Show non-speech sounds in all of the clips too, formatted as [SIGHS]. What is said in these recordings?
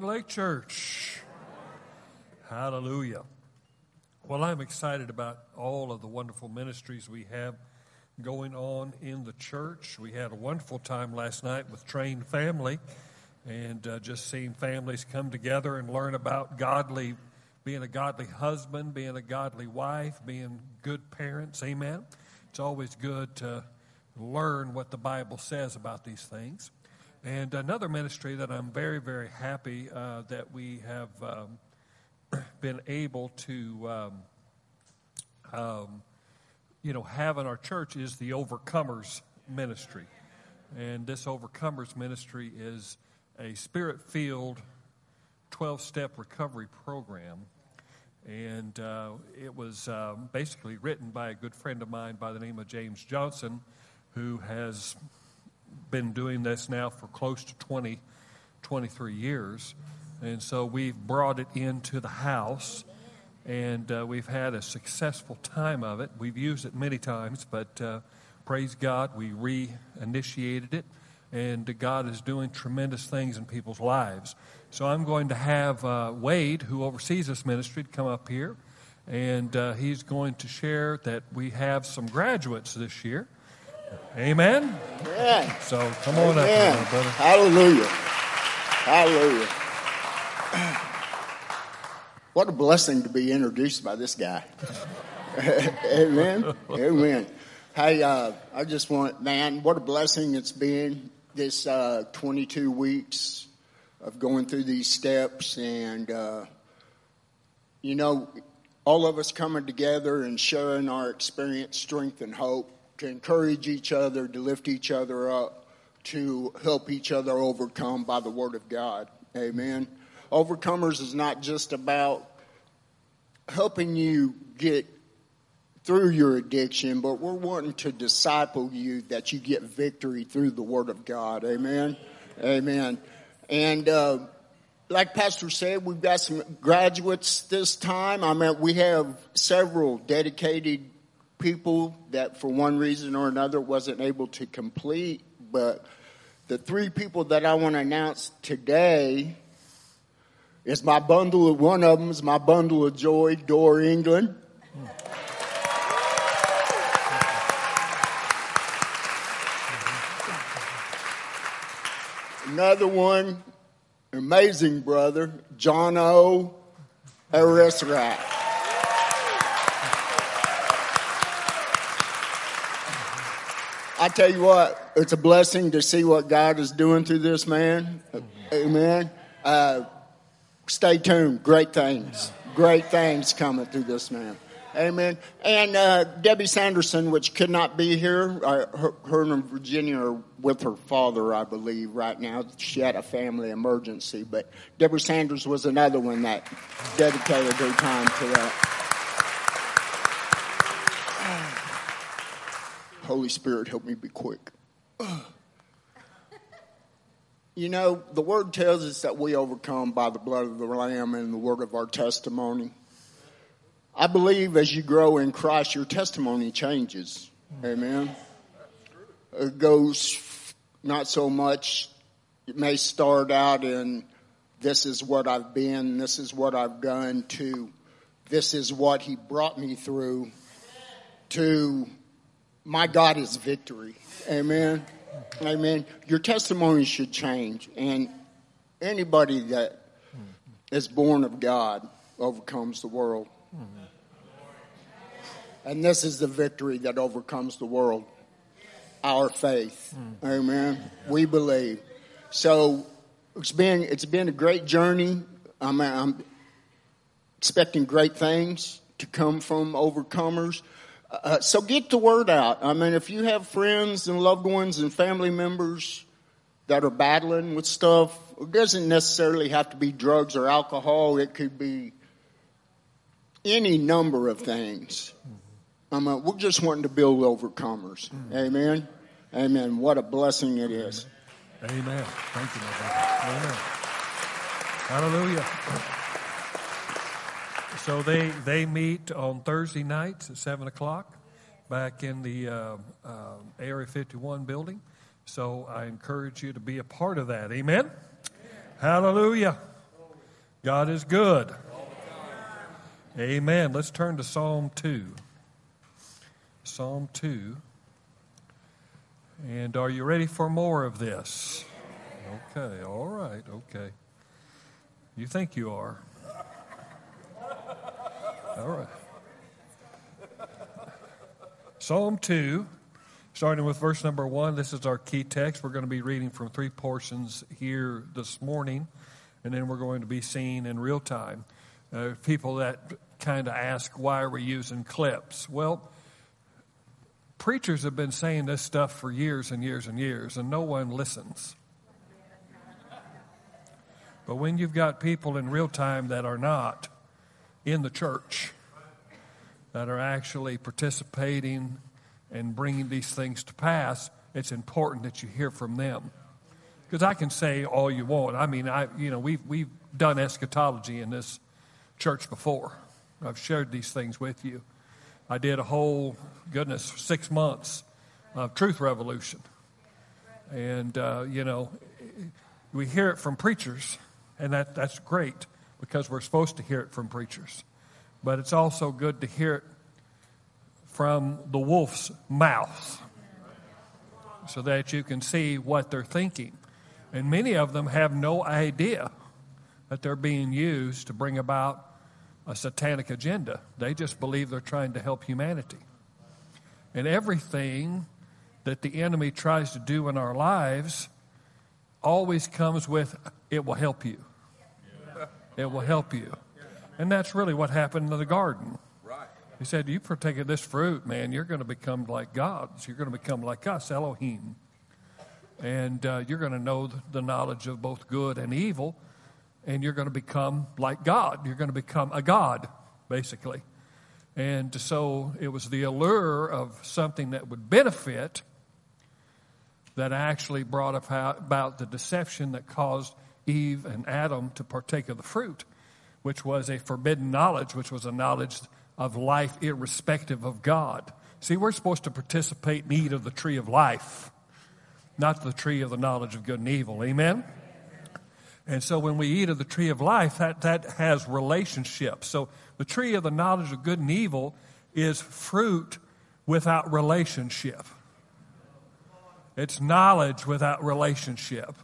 Lake Church. Hallelujah. Well, I'm excited about all of the wonderful ministries we have going on in the church. We had a wonderful time last night with Trained Family and uh, just seeing families come together and learn about godly, being a godly husband, being a godly wife, being good parents. Amen. It's always good to learn what the Bible says about these things. And another ministry that I'm very, very happy uh, that we have um, [CLEARS THROAT] been able to, um, um, you know, have in our church is the Overcomers Ministry. And this Overcomers Ministry is a spirit filled 12 step recovery program. And uh, it was uh, basically written by a good friend of mine by the name of James Johnson, who has been doing this now for close to 20, 23 years. And so we've brought it into the house and uh, we've had a successful time of it. We've used it many times, but uh, praise God, we reinitiated it, and God is doing tremendous things in people's lives. So I'm going to have uh, Wade, who oversees this ministry, to come up here, and uh, he's going to share that we have some graduates this year. Amen. Amen. So come on Amen. up, brother. Hallelujah. Hallelujah. What a blessing to be introduced by this guy. [LAUGHS] Amen. Amen. Hey, uh, I just want, man, what a blessing it's been this uh, 22 weeks of going through these steps and, uh, you know, all of us coming together and sharing our experience, strength, and hope to encourage each other, to lift each other up, to help each other overcome by the Word of God. Amen. Overcomers is not just about helping you get through your addiction, but we're wanting to disciple you that you get victory through the Word of God. Amen. Amen. And uh, like Pastor said, we've got some graduates this time. I mean, we have several dedicated people that, for one reason or another, wasn't able to complete. But the three people that I want to announce today is my bundle of one of them is my bundle of joy, Dor England. Another one, amazing brother, John O. Arisrat. I tell you what, it's a blessing to see what God is doing through this man. Amen. Uh, stay tuned. Great things. Great things coming through this man. Amen. And uh, Debbie Sanderson, which could not be here, uh, her, her and Virginia are with her father, I believe, right now. She had a family emergency. But Debbie Sanders was another one that dedicated her time to that. Holy Spirit, help me be quick. [SIGHS] You know, the word tells us that we overcome by the blood of the Lamb and the word of our testimony. I believe as you grow in Christ, your testimony changes. Amen. It goes not so much, it may start out in this is what I've been, this is what I've done, to this is what He brought me through, to my God is victory. Amen. Amen. Your testimony should change. And anybody that is born of God overcomes the world. And this is the victory that overcomes the world our faith. Amen. We believe. So it's been, it's been a great journey. I'm, I'm expecting great things to come from overcomers. Uh, so get the word out. I mean, if you have friends and loved ones and family members that are battling with stuff, it doesn't necessarily have to be drugs or alcohol. It could be any number of things. I mean, we're just wanting to build overcomers. Amen. Amen. What a blessing it is. Amen. Thank you, my brother. Amen. Hallelujah. So they, they meet on Thursday nights at 7 o'clock back in the uh, uh, Area 51 building. So I encourage you to be a part of that. Amen? Hallelujah. God is good. Amen. Let's turn to Psalm 2. Psalm 2. And are you ready for more of this? Okay, all right, okay. You think you are. All right. Psalm 2, starting with verse number 1. This is our key text. We're going to be reading from three portions here this morning, and then we're going to be seeing in real time. Uh, people that kind of ask, why are we using clips? Well, preachers have been saying this stuff for years and years and years, and no one listens. But when you've got people in real time that are not in the church, that are actually participating and bringing these things to pass, it's important that you hear from them. Because I can say all you want. I mean, I, you know, we've, we've done eschatology in this church before. I've shared these things with you. I did a whole, goodness, six months of truth revolution. And, uh, you know, we hear it from preachers, and that, that's great because we're supposed to hear it from preachers. But it's also good to hear it from the wolf's mouth so that you can see what they're thinking. And many of them have no idea that they're being used to bring about a satanic agenda. They just believe they're trying to help humanity. And everything that the enemy tries to do in our lives always comes with, it will help you. It will help you. And that's really what happened in the garden. He said, You partake of this fruit, man, you're going to become like gods. You're going to become like us, Elohim. And uh, you're going to know the knowledge of both good and evil. And you're going to become like God. You're going to become a God, basically. And so it was the allure of something that would benefit that actually brought about the deception that caused Eve and Adam to partake of the fruit, which was a forbidden knowledge, which was a knowledge of life irrespective of God. See, we're supposed to participate in eat of the tree of life, not the tree of the knowledge of good and evil. Amen? And so when we eat of the tree of life, that, that has relationship. So the tree of the knowledge of good and evil is fruit without relationship. It's knowledge without relationship.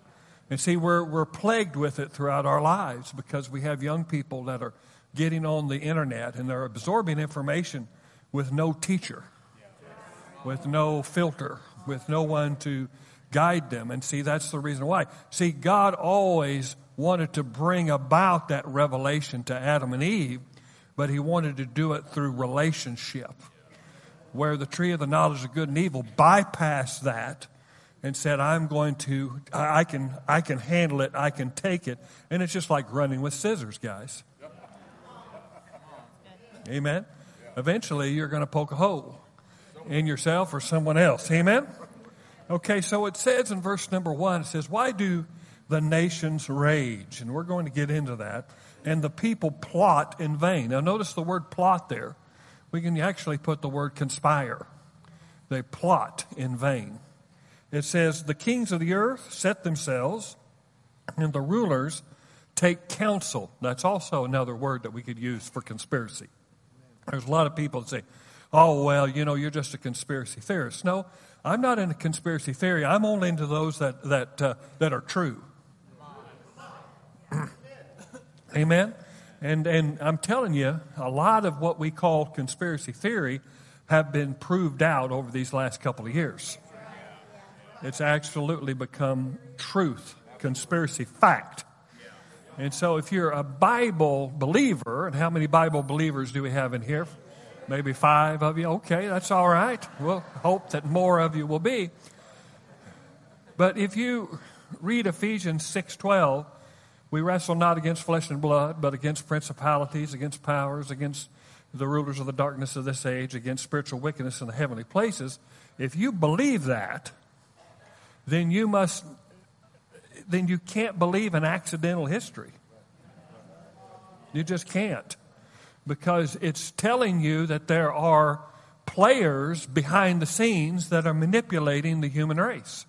And see, we're, we're plagued with it throughout our lives because we have young people that are getting on the internet and they're absorbing information with no teacher, with no filter, with no one to guide them. And see, that's the reason why. See, God always wanted to bring about that revelation to Adam and Eve, but he wanted to do it through relationship. Where the tree of the knowledge of good and evil bypassed that and said, I'm going to, I can, I can handle it, I can take it. And it's just like running with scissors, guys. Amen. Eventually, you're going to poke a hole in yourself or someone else. Amen. Okay, so it says in verse number one, it says, Why do the nations rage? And we're going to get into that. And the people plot in vain. Now, notice the word plot there. We can actually put the word conspire. They plot in vain. It says, The kings of the earth set themselves, and the rulers take counsel. That's also another word that we could use for conspiracy. There's a lot of people that say, oh, well, you know, you're just a conspiracy theorist. No, I'm not into conspiracy theory. I'm only into those that, that, uh, that are true. [CLEARS THROAT] Amen? And, and I'm telling you, a lot of what we call conspiracy theory have been proved out over these last couple of years. It's absolutely become truth, conspiracy, fact. And so, if you're a Bible believer, and how many Bible believers do we have in here? Maybe five of you. Okay, that's all right. We'll hope that more of you will be. But if you read Ephesians 6:12, we wrestle not against flesh and blood, but against principalities, against powers, against the rulers of the darkness of this age, against spiritual wickedness in the heavenly places. If you believe that, then you must then you can't believe in accidental history. You just can't. Because it's telling you that there are players behind the scenes that are manipulating the human race,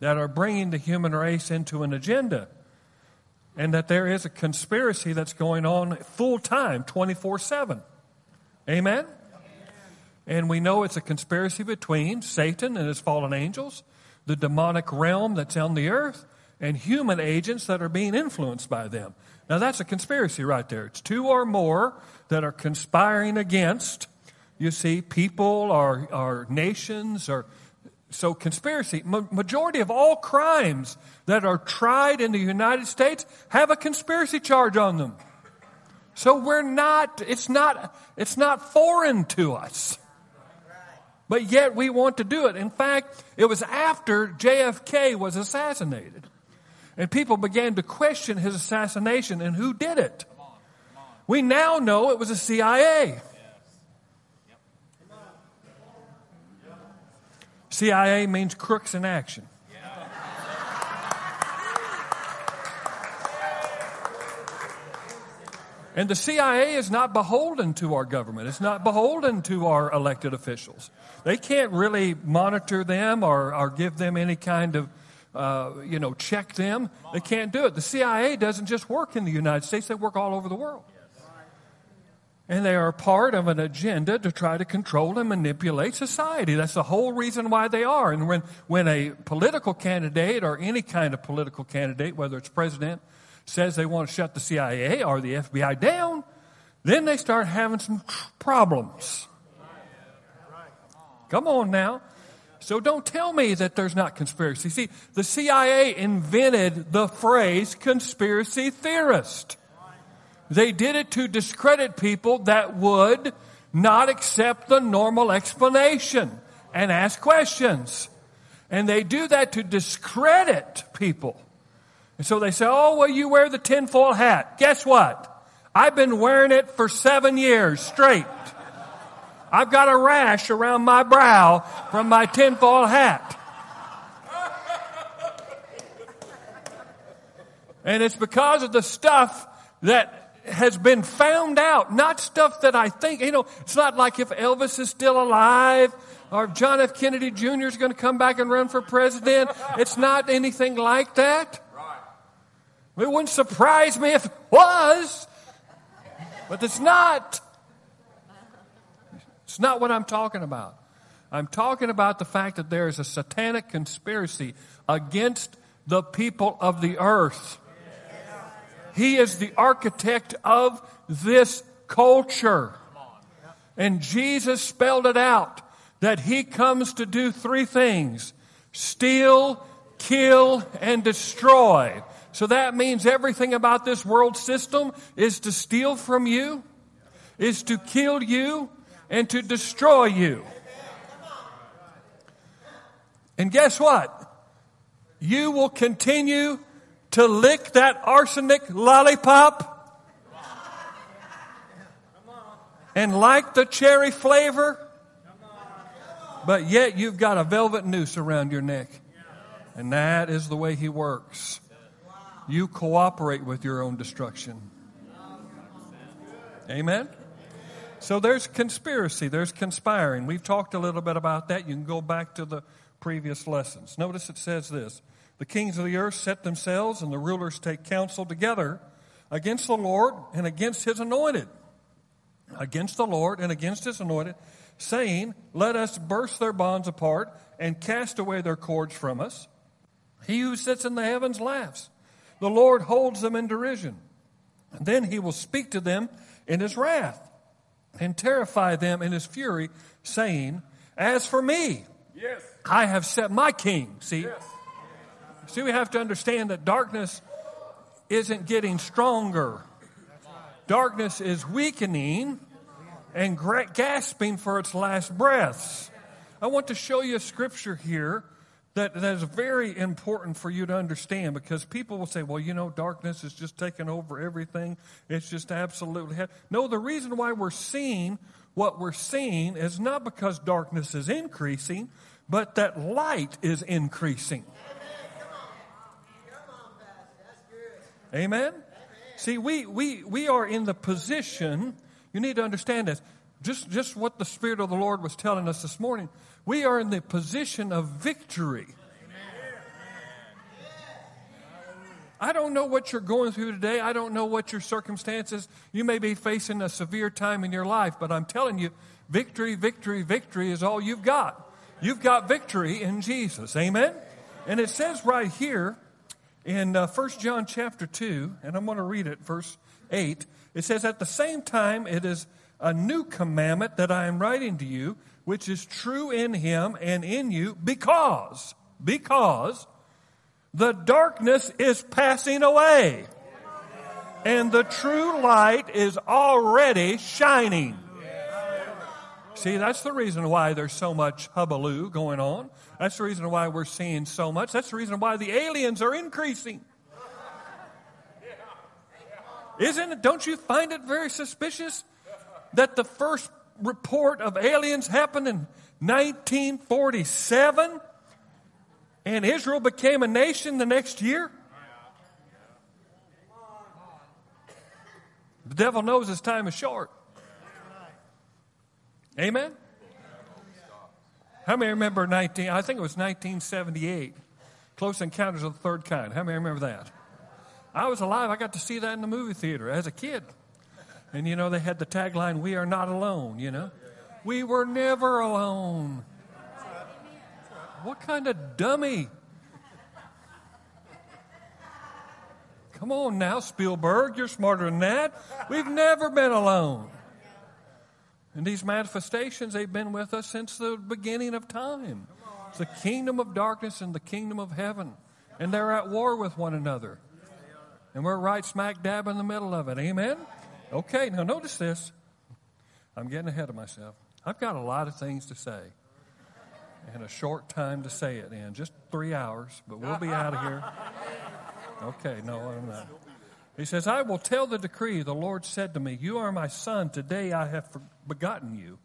that are bringing the human race into an agenda. and that there is a conspiracy that's going on full time, 24 7. Amen? And we know it's a conspiracy between Satan and his fallen angels, the demonic realm that's on the earth, and human agents that are being influenced by them. Now that's a conspiracy right there. It's two or more that are conspiring against, you see, people or, or nations or so conspiracy. Ma- majority of all crimes that are tried in the United States have a conspiracy charge on them. So we're not, it's not, it's not foreign to us. But yet we want to do it. In fact, it was after JFK was assassinated. And people began to question his assassination and who did it. We now know it was the CIA. CIA means crooks in action. And the CIA is not beholden to our government. It's not beholden to our elected officials. They can't really monitor them or, or give them any kind of, uh, you know, check them. They can't do it. The CIA doesn't just work in the United States, they work all over the world. And they are part of an agenda to try to control and manipulate society. That's the whole reason why they are. And when, when a political candidate or any kind of political candidate, whether it's president, says they want to shut the CIA or the FBI down, then they start having some problems. Come on now. So don't tell me that there's not conspiracy. See, the CIA invented the phrase conspiracy theorist. They did it to discredit people that would not accept the normal explanation and ask questions. And they do that to discredit people. And so they say, oh, well, you wear the tinfoil hat. Guess what? I've been wearing it for seven years straight. I've got a rash around my brow from my tinfoil hat. And it's because of the stuff that has been found out, not stuff that I think, you know, it's not like if Elvis is still alive or if John F. Kennedy Jr. is going to come back and run for president. It's not anything like that. It wouldn't surprise me if it was, but it's not. It's not what I'm talking about. I'm talking about the fact that there is a satanic conspiracy against the people of the earth. He is the architect of this culture. And Jesus spelled it out that he comes to do three things steal, kill, and destroy. So that means everything about this world system is to steal from you, is to kill you, and to destroy you. And guess what? You will continue to lick that arsenic lollipop and like the cherry flavor, but yet you've got a velvet noose around your neck. And that is the way he works. You cooperate with your own destruction. Amen? So there's conspiracy, there's conspiring. We've talked a little bit about that. You can go back to the previous lessons. Notice it says this The kings of the earth set themselves, and the rulers take counsel together against the Lord and against his anointed. Against the Lord and against his anointed, saying, Let us burst their bonds apart and cast away their cords from us. He who sits in the heavens laughs. The Lord holds them in derision. And then he will speak to them in his wrath and terrify them in his fury, saying, As for me, yes. I have set my king. See, yes. see, we have to understand that darkness isn't getting stronger. Darkness is weakening and gasping for its last breaths. I want to show you a scripture here that, that is very important for you to understand because people will say, well, you know, darkness is just taking over everything. It's just absolutely. Ha-. No, the reason why we're seeing what we're seeing is not because darkness is increasing, but that light is increasing. Amen? See, we, we, we are in the position, you need to understand this, just, just what the Spirit of the Lord was telling us this morning. We are in the position of victory. I don't know what you're going through today. I don't know what your circumstances. You may be facing a severe time in your life, but I'm telling you, victory, victory, victory is all you've got. You've got victory in Jesus. Amen? And it says right here in uh, 1 John chapter 2, and I'm going to read it, verse 8. It says, At the same time, it is a new commandment that I am writing to you, which is true in him and in you, because, because the darkness is passing away and the true light is already shining. See, that's the reason why there's so much hubbaloo going on. That's the reason why we're seeing so much. That's the reason why the aliens are increasing. Isn't it? Don't you find it very suspicious that the first report of aliens happened in 1947 and Israel became a nation the next year? The devil knows his time is short. Amen? How many remember 19, I think it was 1978, Close Encounters of the Third Kind. How many remember that? I was alive. I got to see that in the movie theater as a kid. And you know, they had the tagline, We are not alone, you know? We were never alone. What kind of dummy? Come on now, Spielberg, you're smarter than that. We've never been alone. And these manifestations, they've been with us since the beginning of time. It's the kingdom of darkness and the kingdom of heaven. And they're at war with one another. And we're right smack dab in the middle of it. Amen? Okay, now notice this. I'm getting ahead of myself. I've got a lot of things to say and a short time to say it in just three hours, but we'll be out of here. Okay, no, I'm not. He says, I will tell the decree. The Lord said to me, You are my son. Today I have begotten you.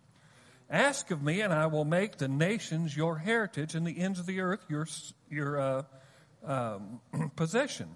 Ask of me, and I will make the nations your heritage and the ends of the earth your, your uh, um, [CLEARS THROAT] possession.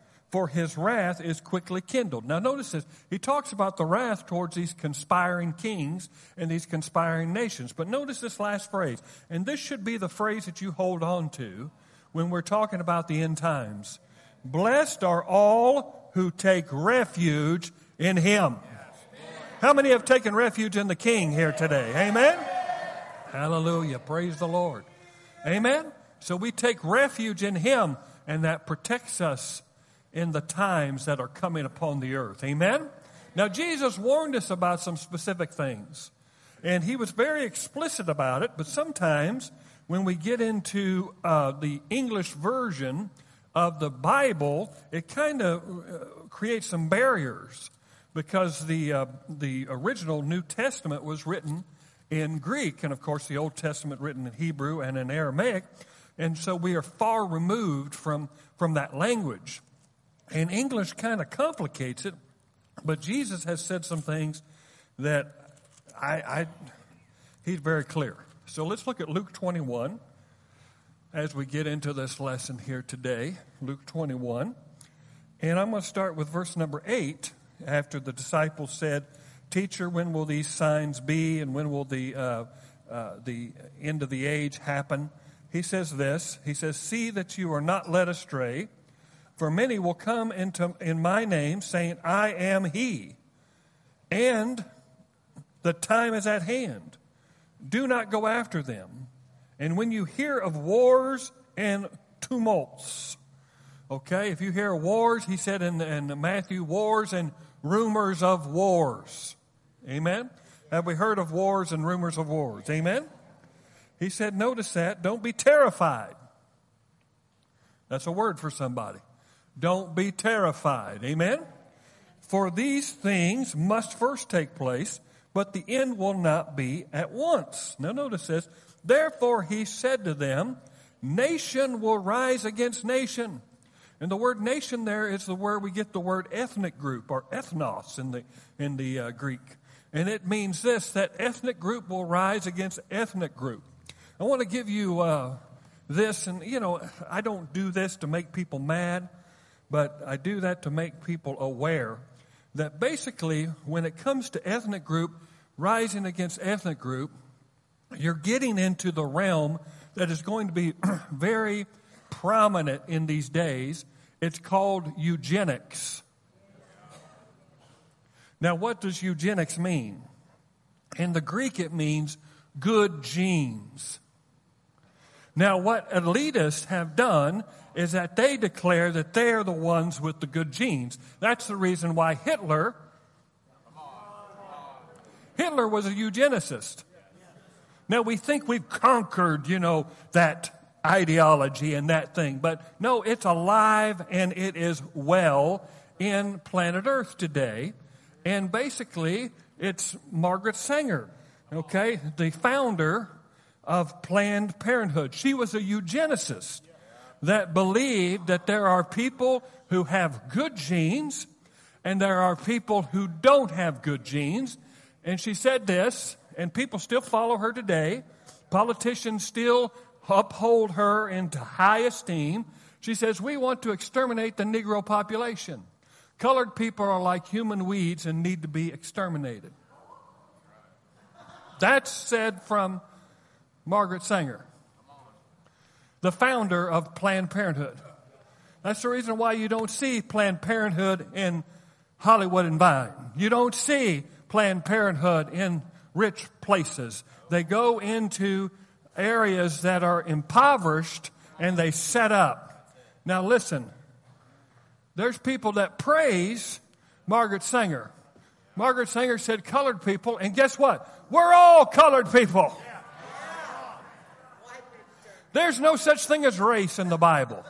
for his wrath is quickly kindled. Now, notice this. He talks about the wrath towards these conspiring kings and these conspiring nations. But notice this last phrase. And this should be the phrase that you hold on to when we're talking about the end times. Blessed are all who take refuge in him. How many have taken refuge in the king here today? Amen? Hallelujah. Praise the Lord. Amen? So we take refuge in Him, and that protects us in the times that are coming upon the earth. Amen? Now, Jesus warned us about some specific things, and He was very explicit about it, but sometimes when we get into uh, the English version of the Bible, it kind of uh, creates some barriers because the, uh, the original New Testament was written in Greek, and of course, the Old Testament written in Hebrew and in Aramaic. And so we are far removed from, from that language. And English kind of complicates it, but Jesus has said some things that I, I he's very clear. So let's look at Luke 21 as we get into this lesson here today. Luke 21. And I'm going to start with verse number 8 after the disciples said, Teacher, when will these signs be and when will the, uh, uh, the end of the age happen? He says this He says, See that you are not led astray, for many will come into, in my name, saying, I am He. And the time is at hand. Do not go after them. And when you hear of wars and tumults, okay, if you hear wars, he said in, in Matthew, wars and rumors of wars. Amen? Have we heard of wars and rumors of wars? Amen? He said, notice that. Don't be terrified. That's a word for somebody. Don't be terrified. Amen? For these things must first take place, but the end will not be at once. Now notice this. Therefore he said to them, Nation will rise against nation. And the word nation there is the word we get the word ethnic group or ethnos in the, in the uh, Greek. And it means this that ethnic group will rise against ethnic group. I want to give you uh, this, and you know, I don't do this to make people mad, but I do that to make people aware that basically, when it comes to ethnic group rising against ethnic group, you're getting into the realm that is going to be [CLEARS THROAT] very prominent in these days. It's called eugenics. Now, what does eugenics mean? In the Greek, it means good genes. Now, what elitists have done is that they declare that they're the ones with the good genes. That's the reason why Hitler Hitler was a eugenicist. Now we think we've conquered, you know, that ideology and that thing, but no, it's alive and it is well in planet Earth today. And basically, it's Margaret Sanger, okay, the founder of Planned Parenthood. She was a eugenicist that believe that there are people who have good genes and there are people who don't have good genes. And she said this, and people still follow her today. Politicians still uphold her into high esteem. She says, We want to exterminate the Negro population. Colored people are like human weeds and need to be exterminated. That's said from Margaret Sanger the founder of Planned Parenthood. That's the reason why you don't see Planned Parenthood in Hollywood and Vine. You don't see Planned Parenthood in rich places. They go into areas that are impoverished and they set up. Now listen, there's people that praise Margaret Sanger. Margaret Sanger said colored people, and guess what? We're all colored people. There's no such thing as race in the Bible.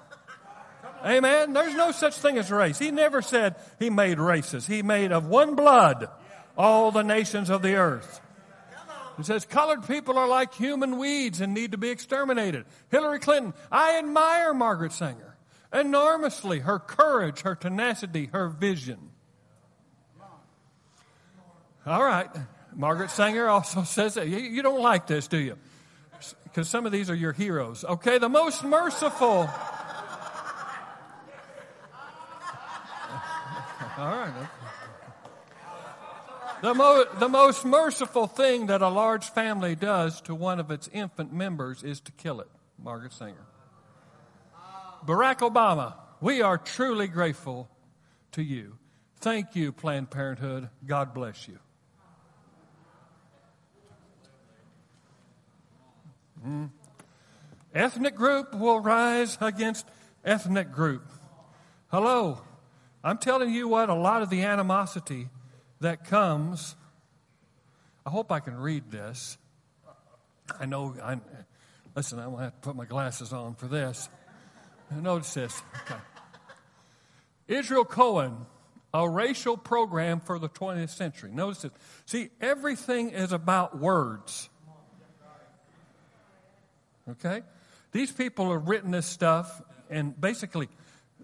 Amen. There's no such thing as race. He never said he made races. He made of one blood all the nations of the earth. He says colored people are like human weeds and need to be exterminated. Hillary Clinton, I admire Margaret Sanger enormously, her courage, her tenacity, her vision. All right. Margaret Sanger also [LAUGHS] says that. You don't like this, do you? Because some of these are your heroes. Okay, the most merciful. [LAUGHS] All right. The, mo- the most merciful thing that a large family does to one of its infant members is to kill it. Margaret Sanger. Barack Obama, we are truly grateful to you. Thank you, Planned Parenthood. God bless you. Mm. Ethnic group will rise against ethnic group. Hello. I'm telling you what, a lot of the animosity that comes, I hope I can read this. I know, I, listen, I'm going to have to put my glasses on for this. Notice this. Okay. Israel Cohen, a racial program for the 20th century. Notice this. See, everything is about words. Okay? These people have written this stuff, and basically,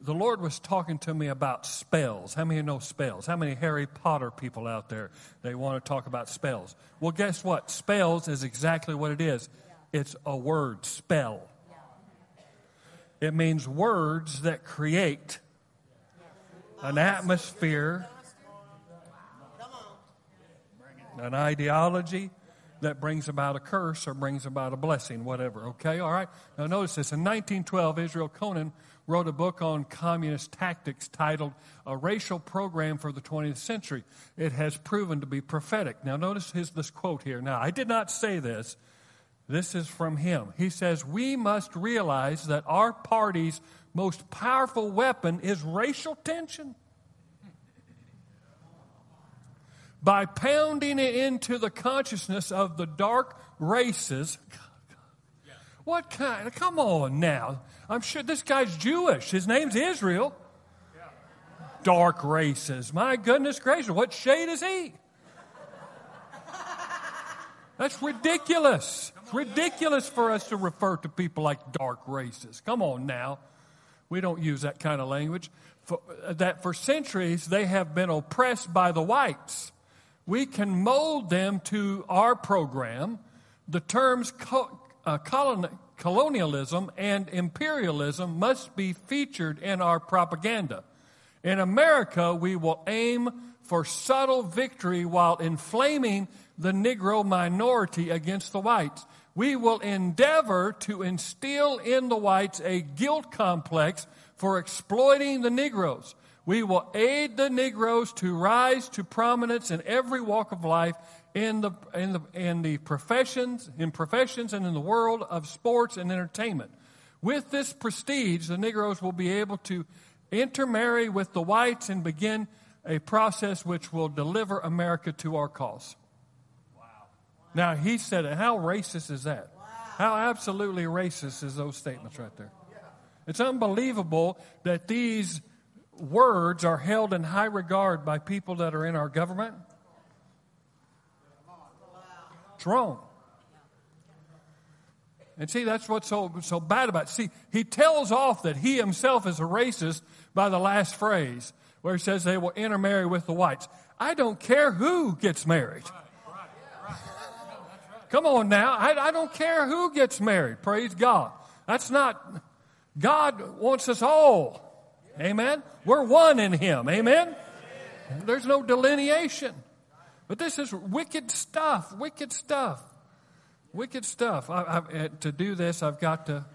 the Lord was talking to me about spells. How many know spells? How many Harry Potter people out there? They want to talk about spells. Well, guess what? Spells is exactly what it is. It's a word, spell. It means words that create an atmosphere, an ideology, that brings about a curse or brings about a blessing, whatever. Okay, all right? Now, notice this. In 1912, Israel Cohen wrote a book on communist tactics titled A Racial Program for the 20th Century. It has proven to be prophetic. Now, notice his, this quote here. Now, I did not say this. This is from him. He says, We must realize that our party's most powerful weapon is racial tension. By pounding it into the consciousness of the dark races. What kind? Come on now. I'm sure this guy's Jewish. His name's Israel. Dark races. My goodness gracious. What shade is he? That's ridiculous. It's ridiculous for us to refer to people like dark races. Come on now. We don't use that kind of language. For, that for centuries they have been oppressed by the whites we can mold them to our program. The terms co- uh, colon- colonialism and imperialism must be featured in our propaganda. In America, we will aim for subtle victory while inflaming the Negro minority against the whites. We will endeavor to instill in the whites a guilt complex for exploiting the Negroes. We will aid the Negroes to rise to prominence in every walk of life in the, in the, in the professions, in professions and in the world of sports and entertainment. With this prestige, the Negroes will be able to intermarry with the whites and begin a process which will deliver America to our cause. Wow. Now, he said it. How racist is that? Wow. How absolutely racist is those statements right there? It's unbelievable that these words are held in high regard by people that are in our government. It's wrong. And see, that's what's so, so bad about it. See, he tells off that he himself is a racist by the last phrase, where he says they will intermarry with the whites. I don't care who gets married. Come on now. I, I don't care who gets married. Praise God. That's not, God wants us all. Amen. We're one in Him. Amen. There's no delineation. But this is wicked stuff. Wicked stuff. Wicked stuff. I, I, eh, to do this, I've got to,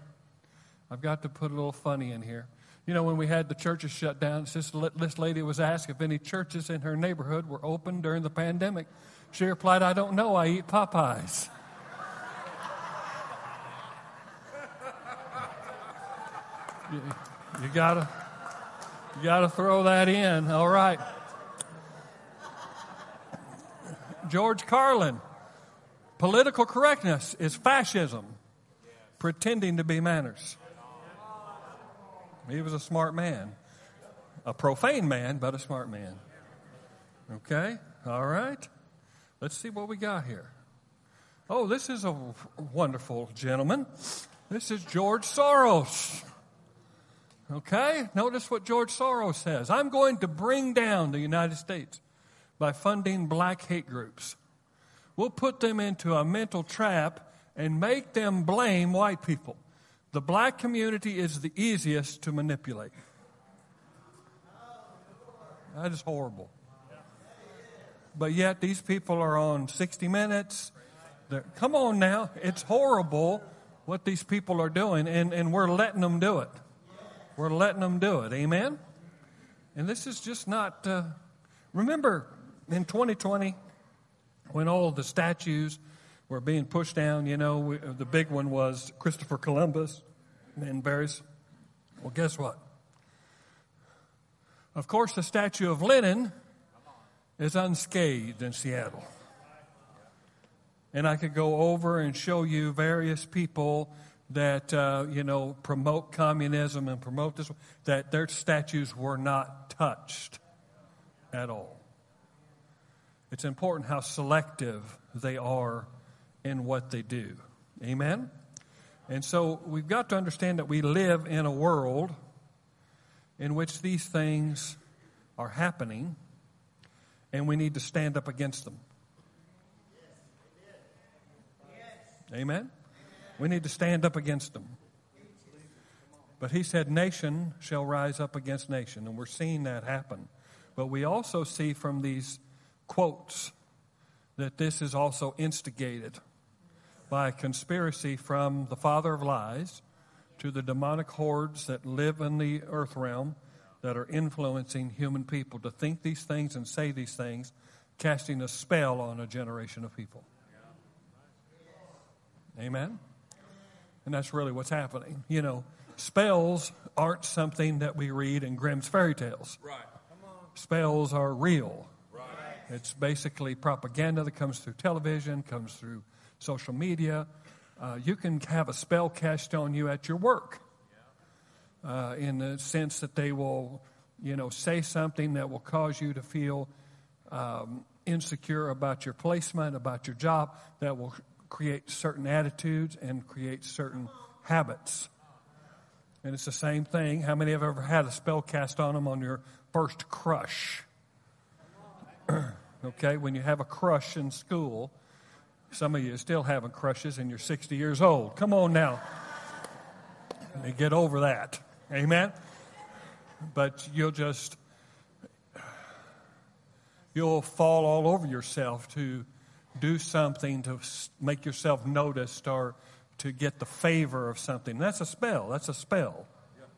I've got to put a little funny in here. You know, when we had the churches shut down, this, this lady was asked if any churches in her neighborhood were open during the pandemic. She replied, I don't know. I eat Popeyes. [LAUGHS] you, you gotta, you gotta throw that in. All right. George Carlin. Political correctness is fascism, pretending to be manners. He was a smart man, a profane man, but a smart man. Okay? All right? Let's see what we got here. Oh, this is a wonderful gentleman. This is George Soros. Okay? Notice what George Soros says. I'm going to bring down the United States by funding black hate groups. We'll put them into a mental trap and make them blame white people. The black community is the easiest to manipulate. That is horrible. But yet, these people are on 60 Minutes. They're, come on now. It's horrible what these people are doing, and, and we're letting them do it. We're letting them do it. Amen? And this is just not. Uh, remember in 2020 when all the statues were being pushed down, you know, we, the big one was Christopher Columbus and various. Well, guess what? Of course, the statue of Lenin is unscathed in Seattle. And I could go over and show you various people that, uh, you know, promote communism and promote this, that their statues were not touched at all. It's important how selective they are in what they do. Amen? And so we've got to understand that we live in a world in which these things are happening and we need to stand up against them. Amen? We need to stand up against them. But he said, Nation shall rise up against nation. And we're seeing that happen. But we also see from these quotes that this is also instigated by a conspiracy from the father of lies to the demonic hordes that live in the earth realm that are influencing human people to think these things and say these things, casting a spell on a generation of people. Amen? And that's really what's happening. You know, spells aren't something that we read in Grimm's fairy tales. Right. Spells are real. Right. It's basically propaganda that comes through television, comes through social media. Uh, you can have a spell cast on you at your work uh, in the sense that they will, you know, say something that will cause you to feel um, insecure about your placement, about your job, that will create certain attitudes and create certain habits. And it's the same thing. How many have ever had a spell cast on them on your first crush? [CLEARS THROAT] Okay, when you have a crush in school, some of you still having crushes and you're 60 years old. Come on now. Get over that. Amen? But you'll just, you'll fall all over yourself to do something to make yourself noticed or to get the favor of something. That's a spell. That's a spell.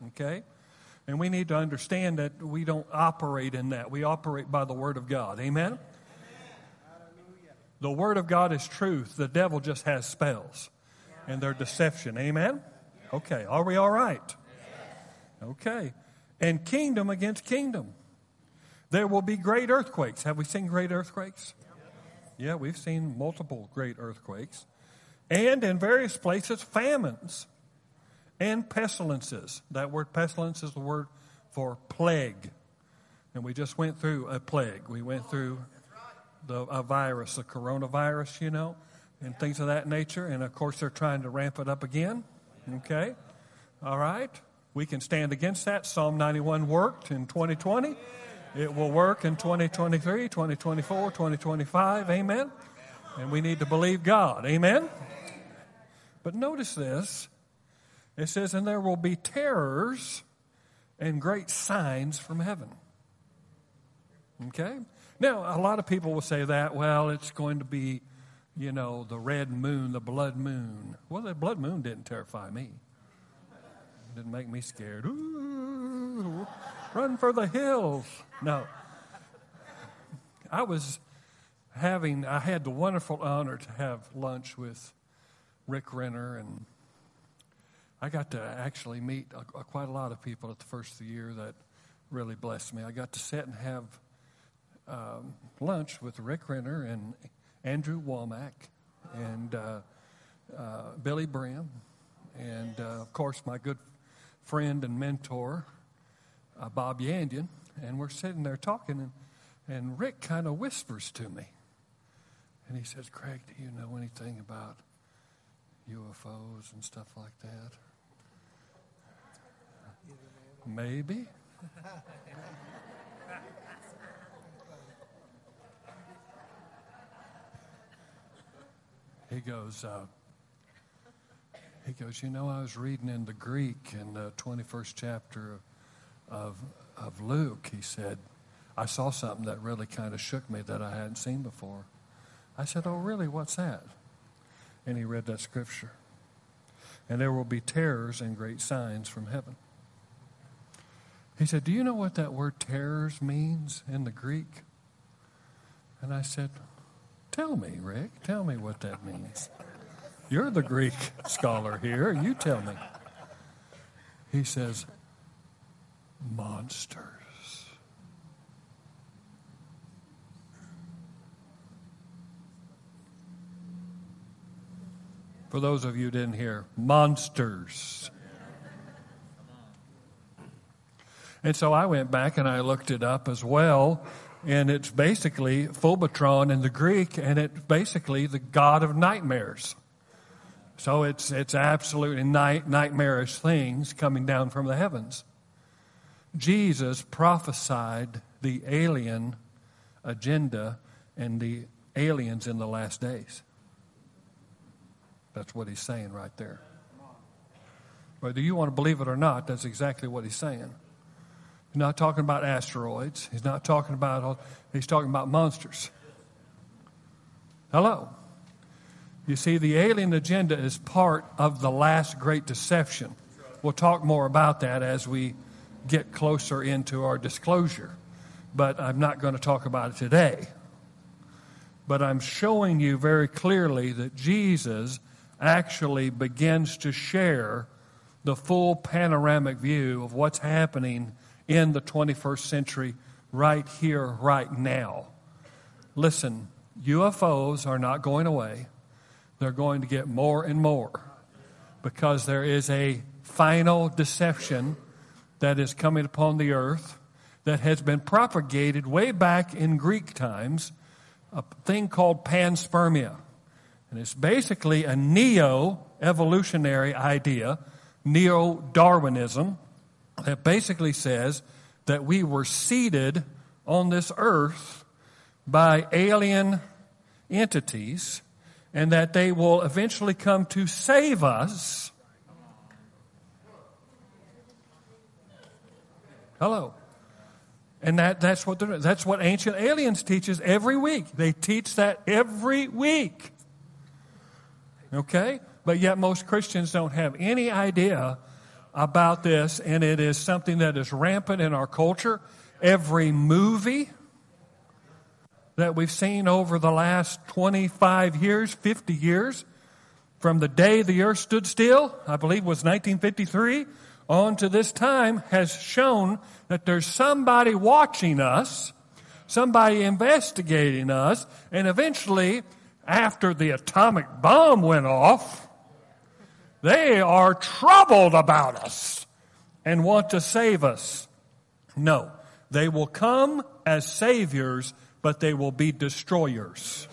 Okay? And we need to understand that we don't operate in that. We operate by the Word of God. Amen? The Word of God is truth. The devil just has spells and their deception. Amen? Okay. Are we all right? Okay. And kingdom against kingdom. There will be great earthquakes. Have we seen great earthquakes? Yeah, we've seen multiple great earthquakes. And in various places, famines and pestilences. That word pestilence is the word for plague. And we just went through a plague. We went through the, a virus, the coronavirus, you know, and things of that nature. And of course, they're trying to ramp it up again. Okay? All right? We can stand against that. Psalm 91 worked in 2020. It will work in 2023, 2024, 2025. Amen? And we need to believe God. Amen? But notice this. It says, and there will be terrors and great signs from heaven. Okay? Now, a lot of people will say that, well, it's going to be, you know, the red moon, the blood moon. Well, the blood moon didn't terrify me. It didn't make me scared. Ooh, run for the hills. No. I was having, I had the wonderful honor to have lunch with Rick Renner, and I got to actually meet a, a, quite a lot of people at the first of the year that really blessed me. I got to sit and have um, lunch with Rick Renner and Andrew Wommack and uh, uh, Billye Brim, and uh, of course my good friend and mentor uh, Bob Yandian. And we're sitting there talking, and, and Rick kind of whispers to me, and he says, "Craig, do you know anything about UFOs and stuff like that?" Maybe. he goes, uh, he goes, you know, I was reading in the Greek in the 21st chapter of, of, of Luke. He said, I saw something that really kind of shook me that I hadn't seen before. I said, Oh, really? What's that? And he read that scripture. And there will be terrors and great signs from heaven. He said, Do you know what that word terrors means in the Greek? And I said, Tell me, Rick. Tell me what that means. You're the Greek [LAUGHS] scholar here. You tell me. He says, monsters. For those of you who didn't hear, monsters. And so I went back and I looked it up as well and it's basically phobetron in the Greek, and it's basically the god of nightmares. So it's it's absolutely night, nightmarish things coming down from the heavens. Jesus prophesied the alien agenda and the aliens in the last days. That's what he's saying right there. Whether you want to believe it or not, that's exactly what he's saying. He's not talking about asteroids. He's not talking about, he's talking about monsters. Hello. You see, the alien agenda is part of the last great deception. We'll talk more about that as we get closer into our disclosure. But I'm not going to talk about it today. But I'm showing you very clearly that Jesus actually begins to share the full panoramic view of what's happening in the 21st century, right here, right now. Listen, UFOs are not going away. They're going to get more and more because there is a final deception that is coming upon the earth that has been propagated way back in Greek times, a thing called panspermia. And it's basically a neo evolutionary idea, neo Darwinism, that basically says that we were seeded on this earth by alien entities and that they will eventually come to save us. Hello. And that, that's, what that's what Ancient Aliens teaches every week. They teach that every week. Okay? But yet most Christians don't have any idea about this, and it is something that is rampant in our culture. Every movie that we've seen over the last 25 years, 50 years, from the day the earth stood still, I believe was 1953, on to this time, has shown that there's somebody watching us, somebody investigating us, and eventually, after the atomic bomb went off, they are troubled about us and want to save us. No, they will come as saviors, but they will be destroyers.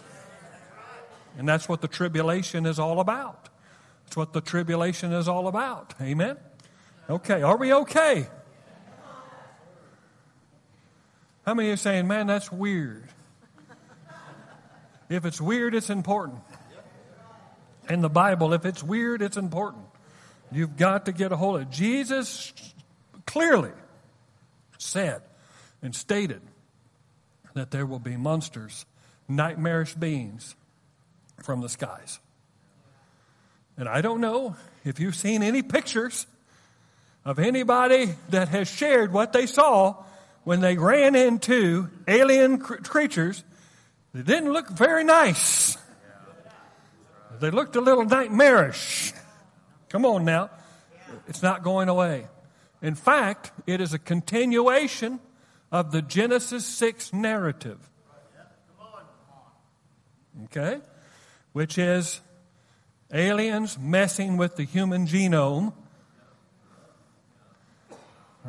And that's what the tribulation is all about. That's what the tribulation is all about. Amen? Okay, are we okay? How many are saying, man, that's weird? If it's weird, it's important. In the Bible, if it's weird, it's important. You've got to get a hold of it. Jesus clearly said and stated that there will be monsters, nightmarish beings from the skies. And I don't know if you've seen any pictures of anybody that has shared what they saw when they ran into alien cr- creatures that didn't look very nice. They looked a little nightmarish. Come on now. It's not going away. In fact, it is a continuation of the Genesis 6 narrative. Okay? Which is aliens messing with the human genome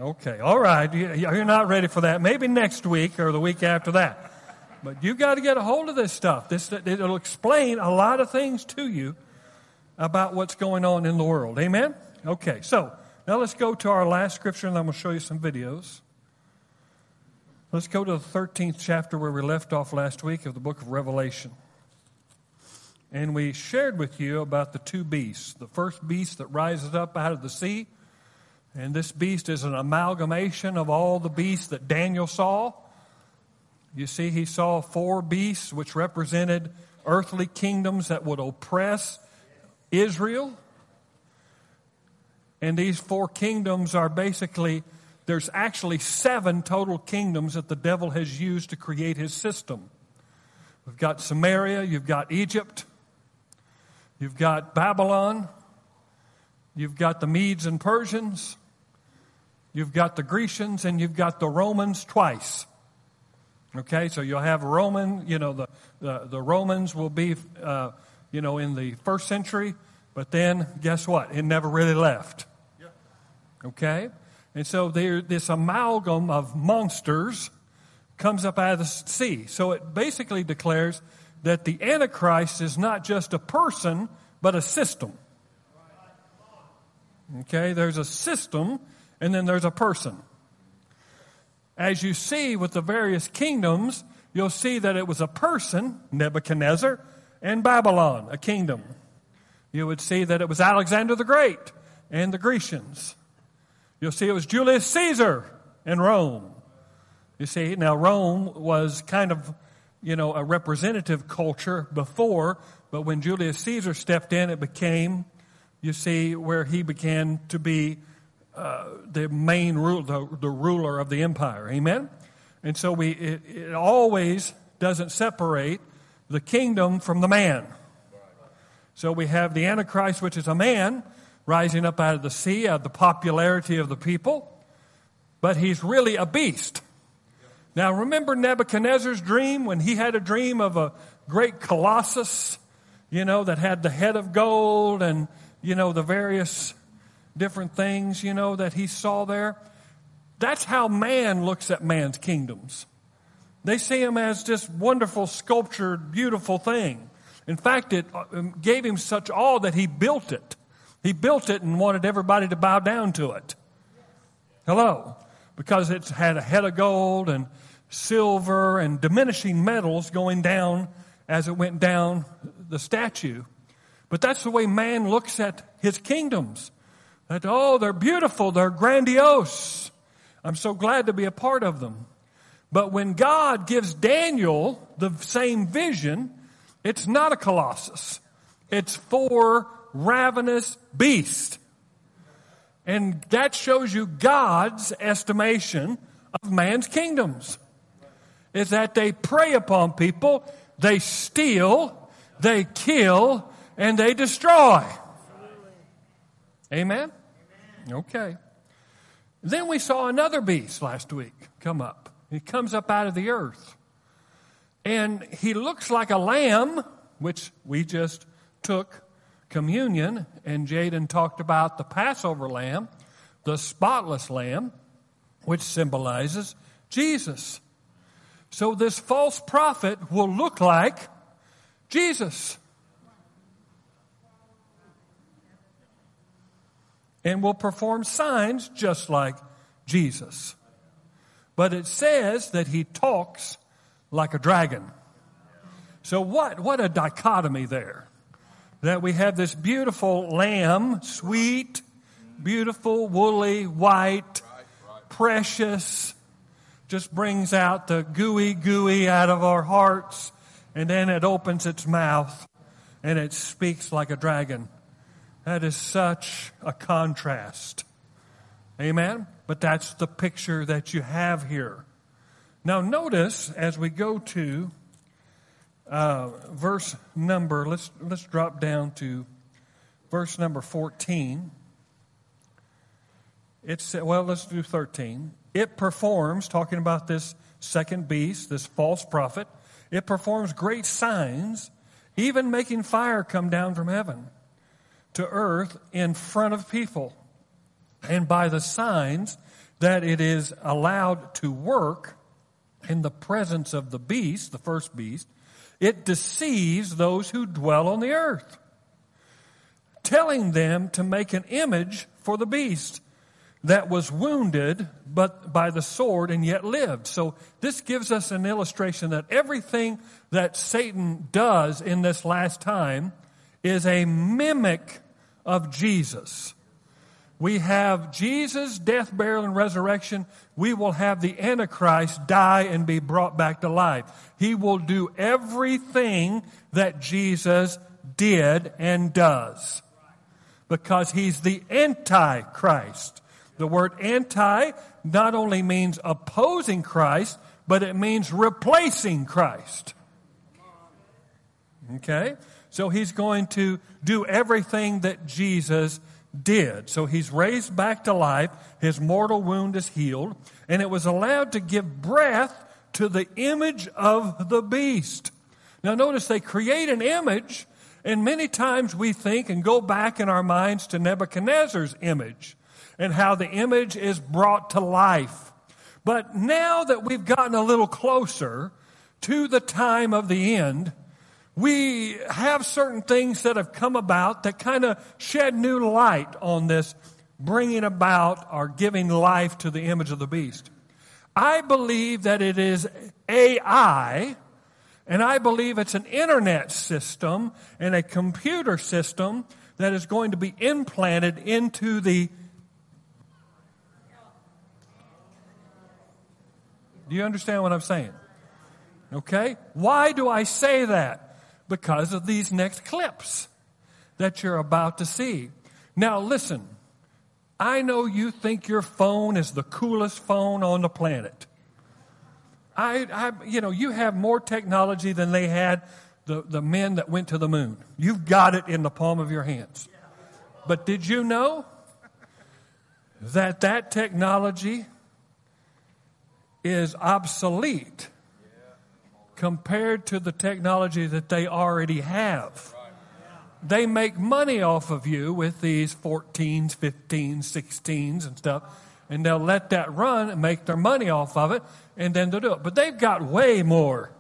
Okay, all right. You're not ready for that. Maybe next week or the week after that. But you've got to get a hold of this stuff. This, it'll explain a lot of things to you about what's going on in the world. Amen? Okay, so now let's go to our last scripture and I'm going to show you some videos. Let's go to the 13th chapter where we left off last week of the book of Revelation. And we shared with you about the two beasts. The first beast that rises up out of the sea and this beast is an amalgamation of all the beasts that Daniel saw. You see, he saw four beasts which represented earthly kingdoms that would oppress Israel. And these four kingdoms are basically, there's actually seven total kingdoms that the devil has used to create his system. We've got Samaria, you've got Egypt, you've got Babylon, you've got the Medes and Persians, You've got the Grecians and you've got the Romans twice. Okay, so you'll have Roman, you know, the, the, the Romans will be, uh, you know, in the first century, but then guess what? It never really left. Okay? And so there, this amalgam of monsters comes up out of the sea. So it basically declares that the Antichrist is not just a person, but a system. Okay, there's a system and then there's a person. As you see with the various kingdoms, you'll see that it was a person, Nebuchadnezzar, and Babylon, a kingdom. You would see that it was Alexander the Great and the Grecians. You'll see it was Julius Caesar and Rome. You see, now Rome was kind of, you know, a representative culture before, but when Julius Caesar stepped in, it became, you see, where he began to be uh, the main rule, the, the ruler of the empire. Amen? And so we, it, it always doesn't separate the kingdom from the man. So we have the Antichrist, which is a man rising up out of the sea, out of the popularity of the people, but he's really a beast. Now remember Nebuchadnezzar's dream when he had a dream of a great colossus, you know, that had the head of gold and, you know, the various different things, you know, that he saw there. That's how man looks at man's kingdoms. They see him as this wonderful, sculptured, beautiful thing. In fact, it uh, um, gave him such awe that he built it. He built it and wanted everybody to bow down to it. Hello. Because it had a head of gold and silver and diminishing metals going down as it went down the statue. But that's the way man looks at his kingdoms. That, oh, they're beautiful, they're grandiose. I'm so glad to be a part of them. But when God gives Daniel the same vision, it's not a colossus. It's four ravenous beasts. And that shows you God's estimation of man's kingdoms. Is that they prey upon people, they steal, they kill, and they destroy. Amen? Okay. Then we saw another beast last week come up. He comes up out of the earth. And he looks like a lamb, which we just took communion, and Jaden talked about the Passover lamb, the spotless lamb, which symbolizes Jesus. So this false prophet will look like Jesus. And will perform signs just like Jesus. But it says that he talks like a dragon. So what, what a dichotomy there. That we have this beautiful lamb, sweet, beautiful, woolly, white, precious, just brings out the gooey, gooey out of our hearts, and then it opens its mouth and it speaks like a dragon. That is such a contrast. Amen? But that's the picture that you have here. Now, notice as we go to uh, verse number, let's, let's drop down to verse number 14. It's, well, let's do 13. It performs, talking about this second beast, this false prophet, it performs great signs, even making fire come down from heaven to earth in front of people. And by the signs that it is allowed to work in the presence of the beast, the first beast, it deceives those who dwell on the earth, telling them to make an image for the beast that was wounded but by the sword and yet lived. So this gives us an illustration that everything that Satan does in this last time is a mimic of Jesus. We have Jesus' death, burial, and resurrection. We will have the Antichrist die and be brought back to life. He will do everything that Jesus did and does because he's the Antichrist. The word anti not only means opposing Christ, but it means replacing Christ. Okay? So he's going to do everything that Jesus did. So he's raised back to life. His mortal wound is healed. And it was allowed to give breath to the image of the beast. Now notice they create an image, and many times we think and go back in our minds to Nebuchadnezzar's image and how the image is brought to life. But now that we've gotten a little closer to the time of the end, we have certain things that have come about that kind of shed new light on this bringing about or giving life to the image of the beast. I believe that it is AI, and I believe it's an internet system and a computer system that is going to be implanted into the. Do you understand what I'm saying? Okay? Why do I say that? Because of these next clips that you're about to see. Now, listen, I know you think your phone is the coolest phone on the planet. I, I, you know, you have more technology than they had the, the men that went to the moon. You've got it in the palm of your hands. But did you know that that technology is obsolete compared to the technology that they already have. They make money off of you with these 14s, 15s, 16s, and stuff, and they'll let that run and make their money off of it, and then they'll do it. But they've got way more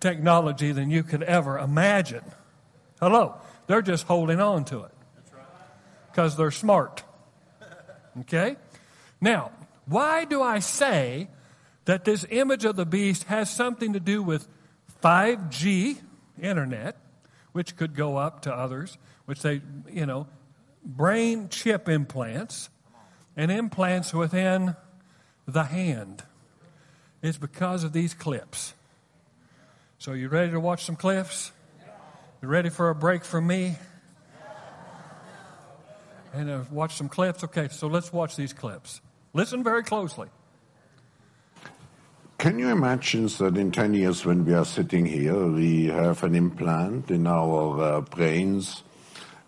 technology than you could ever imagine. Hello. They're just holding on to it because they're smart. Okay? Now, why do I say that this image of the beast has something to do with 5G internet, which could go up to others, which they, you know, brain chip implants and implants within the hand. It's because of these clips. So, you ready to watch some clips? You ready for a break from me? And uh, watch some clips? Okay, so let's watch these clips. Listen very closely. Can you imagine that in 10 years when we are sitting here, we have an implant in our uh, brains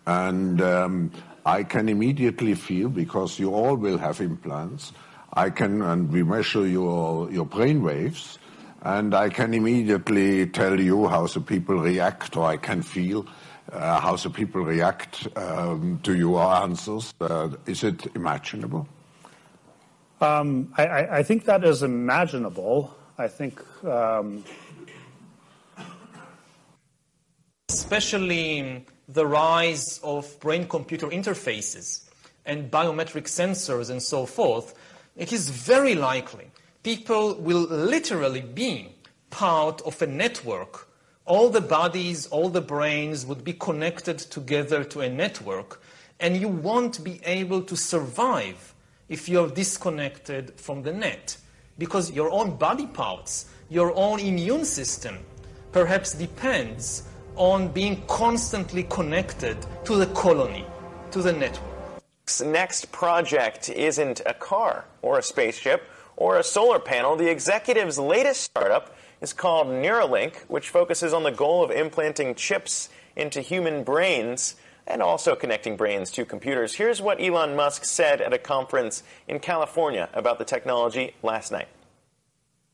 and um, I can immediately feel, because you all will have implants, I can, and we measure your, your brain waves, and I can immediately tell you how the people react, or I can feel uh, how the people react um, to your answers. Uh, is it imaginable? Um, I, I, think that is imaginable. I think. Um... Especially the rise of brain computer interfaces and biometric sensors and so forth, it is very likely people will literally be part of a network. All the bodies, all the brains would be connected together to a network, and you won't be able to survive if you're disconnected from the net. Because your own body parts, your own immune system, perhaps depends on being constantly connected to the colony, to the network. Next project isn't a car or a spaceship or a solar panel. The executive's latest startup is called Neuralink, which focuses on the goal of implanting chips into human brains and also connecting brains to computers. Here's what Elon Musk said at a conference in California about the technology last night.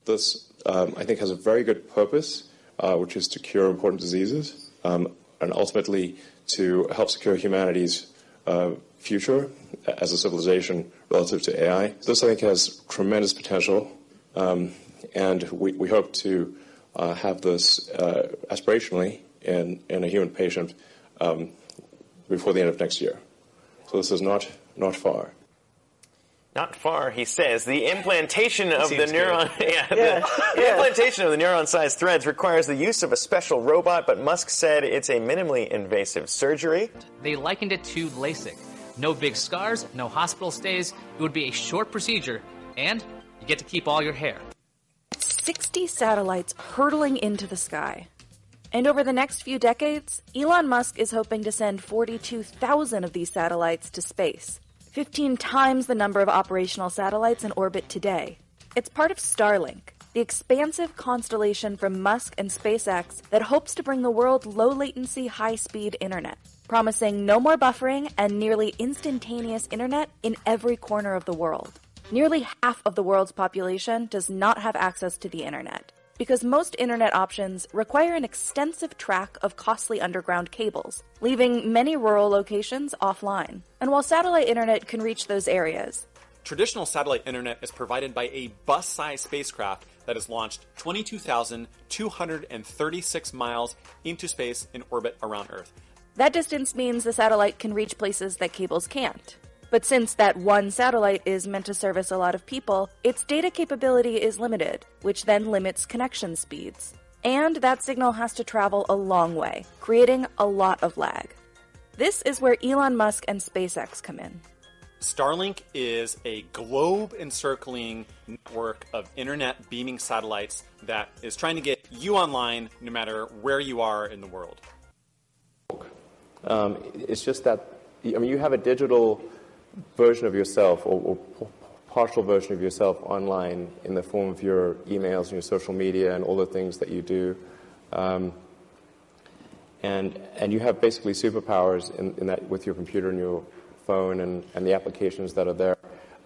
This, um, I think, has a very good purpose, uh, which is to cure important diseases um, and ultimately to help secure humanity's uh, future as a civilization relative to AI. This, I think, has tremendous potential, um, and we, we, hope to uh, have this uh, aspirationally in, in a human patient um, before the end of next year. So this is not, not far. Not far, he says. The implantation of the neuron, yeah, [LAUGHS] yeah. The, [LAUGHS] the implantation of the neuron-sized threads requires the use of a special robot, but Musk said it's a minimally invasive surgery. They likened it to LASIK. No big scars, no hospital stays. It would be a short procedure, and you get to keep all your hair. 60 satellites hurtling into the sky. And over the next few decades, Elon Musk is hoping to send 42,000 of these satellites to space, 15 times the number of operational satellites in orbit today. It's part of Starlink, the expansive constellation from Musk and SpaceX that hopes to bring the world low latency, high speed internet, promising no more buffering and nearly instantaneous internet in every corner of the world. Nearly half of the world's population does not have access to the internet because most internet options require an extensive track of costly underground cables, leaving many rural locations offline. And while satellite internet can reach those areas, traditional satellite internet is provided by a bus sized spacecraft that is launched 22,236 miles into space in orbit around Earth. That distance means the satellite can reach places that cables can't. But since that one satellite is meant to service a lot of people, its data capability is limited, which then limits connection speeds. And that signal has to travel a long way, creating a lot of lag. This is where Elon Musk and SpaceX come in. Starlink is a globe encircling network of internet beaming satellites that is trying to get you online no matter where you are in the world. Um, it's just that, I mean, you have a digital version of yourself or, or, partial version of yourself online in the form of your emails and your social media and all the things that you do. Um, and, and you have basically superpowers in, in, that with your computer and your phone and, and the applications that are there.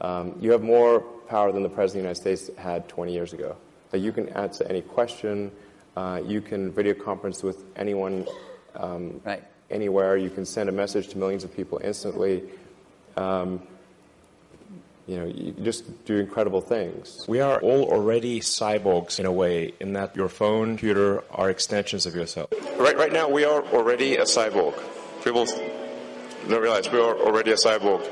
Um, you have more power than the President of the United States had 20 years ago. That you can answer any question, uh, you can video conference with anyone um, right. anywhere, you can send a message to millions of people instantly. Um, you know, you just do incredible things. We are all already cyborgs in a way, in that your phone, computer are extensions of yourself. Right, right now, we are already a cyborg. People don't realize we are already a cyborg.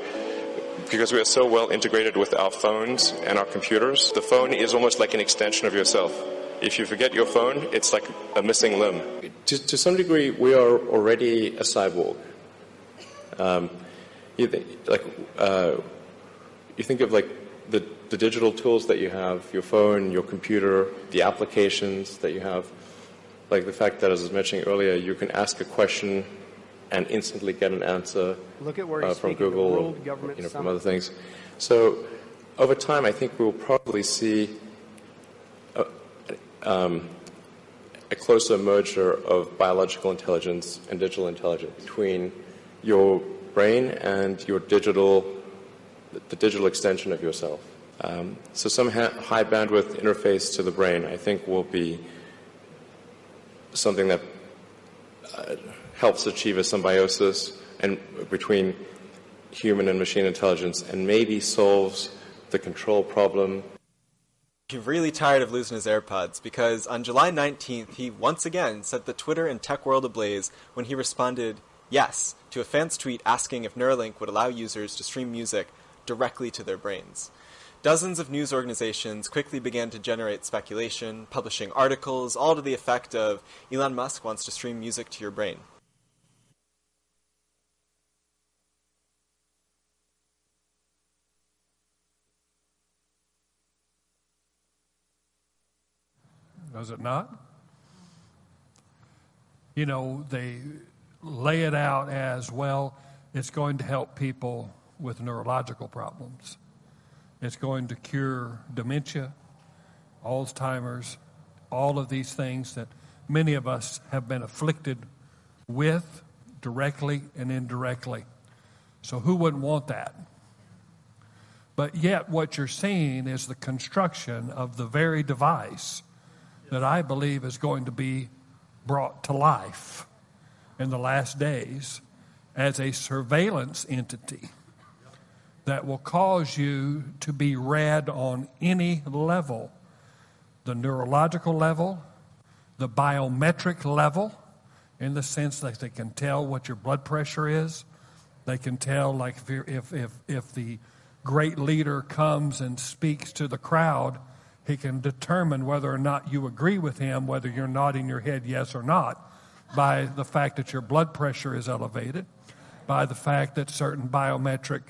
because we are so well integrated with our phones and our computers, the phone is almost like an extension of yourself. If you forget your phone, it's like a missing limb. To, to some degree, we are already a cyborg. Um, you think, like, uh, you think of like the, the digital tools that you have, your phone, your computer, the applications that you have, like the fact that, as I was mentioning earlier, you can ask a question and instantly get an answer Look at where uh, from Google, you know, from Summit. other things. So over time, I think we'll probably see a, um, a closer merger of biological intelligence and digital intelligence between your brain and your digital, the digital extension of yourself. Um, so some ha- high bandwidth interface to the brain, I think, will be something that uh, helps achieve a symbiosis and between human and machine intelligence, and maybe solves the control problem He's really tired of losing his AirPods because on July 19th, he once again set the Twitter and tech world ablaze when he responded yes to a fan's tweet asking if Neuralink would allow users to stream music directly to their brains. Dozens of news organizations quickly began to generate speculation, publishing articles, all to the effect of Elon Musk wants to stream music to your brain. Does it not? You know, they lay it out as well, it's going to help people with neurological problems. It's going to cure dementia, Alzheimer's, all of these things that many of us have been afflicted with directly and indirectly. So, who wouldn't want that? But yet, what you're seeing is the construction of the very device that I believe is going to be brought to life in the last days as a surveillance entity that will cause you to be read on any level the neurological level, the biometric level, in the sense that they can tell what your blood pressure is. They can tell, like, if, if, if, if the great leader comes and speaks to the crowd, he can determine whether or not you agree with him, whether you're nodding your head yes or not, by the fact that your blood pressure is elevated, by the fact that certain biometric,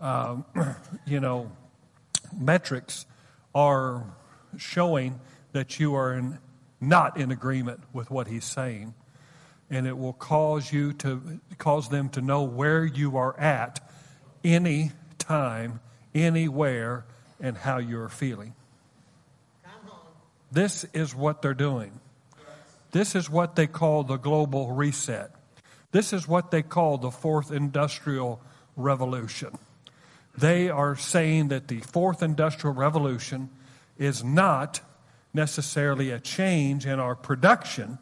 um, [CLEARS THROAT] you know, metrics are showing that you are in, not in agreement with what he's saying. And it will cause you to cause them to know where you are at any time, anywhere, and how you're feeling. This is what they're doing. This is what they call the global reset. This is what they call the fourth industrial revolution. They are saying that the fourth industrial revolution is not necessarily a change in our production,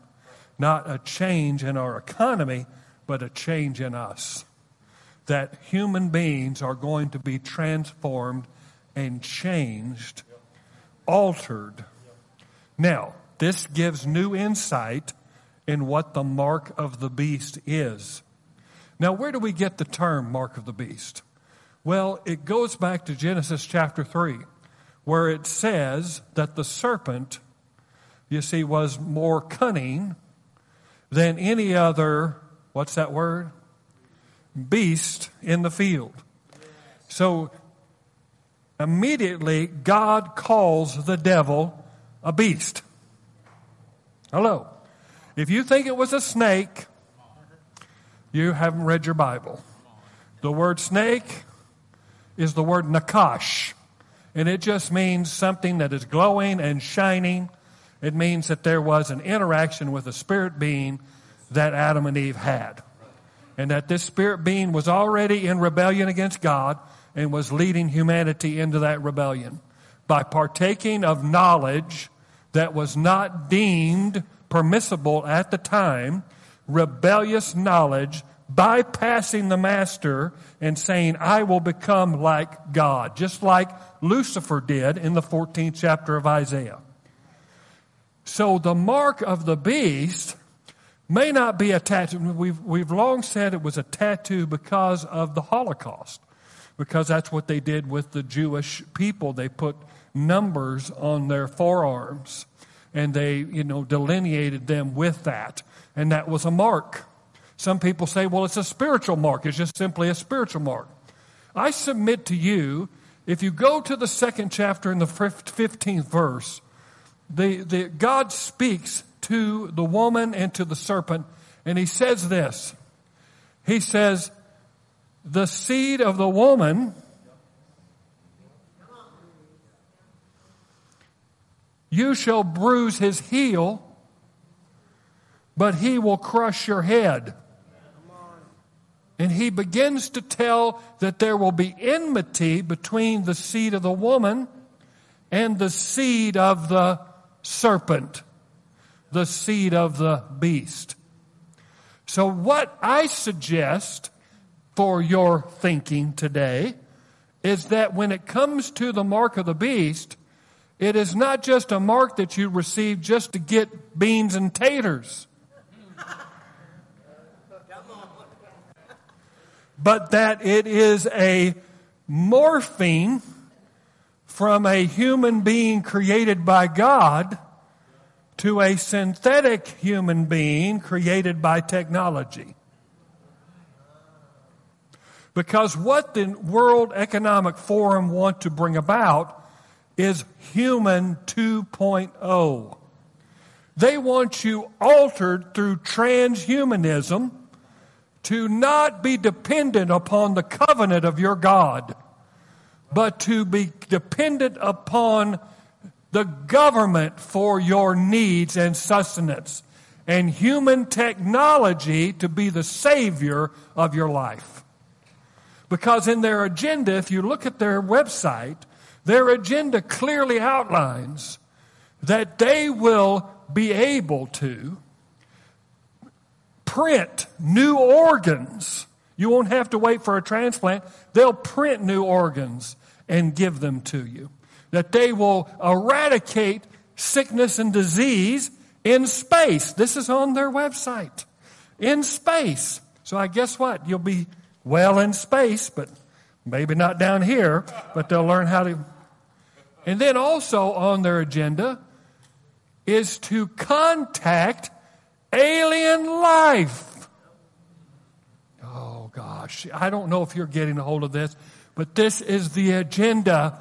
not a change in our economy, but a change in us. That human beings are going to be transformed and changed, altered. Now, this gives new insight in what the mark of the beast is. Now, where do we get the term mark of the beast? Well, it goes back to Genesis chapter 3, where it says that the serpent, you see, was more cunning than any other, what's that word? Beast in the field. So immediately God calls the devil a beast. Hello. If you think it was a snake, you haven't read your Bible. The word snake is the word nakash, and it just means something that is glowing and shining. It means that there was an interaction with a spirit being that Adam and Eve had. And that this spirit being was already in rebellion against God and was leading humanity into that rebellion by partaking of knowledge that was not deemed permissible at the time, rebellious knowledge, bypassing the master and saying, I will become like God, just like Lucifer did in the 14th chapter of Isaiah. So the mark of the beast may not be a tattoo. We've, we've long said it was a tattoo because of the Holocaust. because that's what they did with the Jewish people. They put numbers on their forearms and they, you know, delineated them with that. And that was a mark. Some people say, well, it's a spiritual mark. It's just simply a spiritual mark. I submit to you, if you go to the second chapter in the 15th verse, the, the, God speaks to the woman and to the serpent, and he says this. He says, the seed of the woman You shall bruise his heel, but he will crush your head. And he begins to tell that there will be enmity between the seed of the woman and the seed of the serpent, the seed of the beast. So, what I suggest for your thinking today is that when it comes to the mark of the beast, it is not just a mark that you receive just to get beans and taters. But that it is a morphine from a human being created by God to a synthetic human being created by technology. Because what the World Economic Forum want to bring about is human 2.0. They want you altered through transhumanism to not be dependent upon the covenant of your God, but to be dependent upon the government for your needs and sustenance, and human technology to be the savior of your life. Because in their agenda, if you look at their website, their agenda clearly outlines that they will be able to print new organs. You won't have to wait for a transplant. They'll print new organs and give them to you. That they will eradicate sickness and disease in space. This is on their website. In space. So I guess what? You'll be well in space, but maybe not down here, but they'll learn how to and then also on their agenda is to contact alien life. Oh gosh, I don't know if you're getting a hold of this, but this is the agenda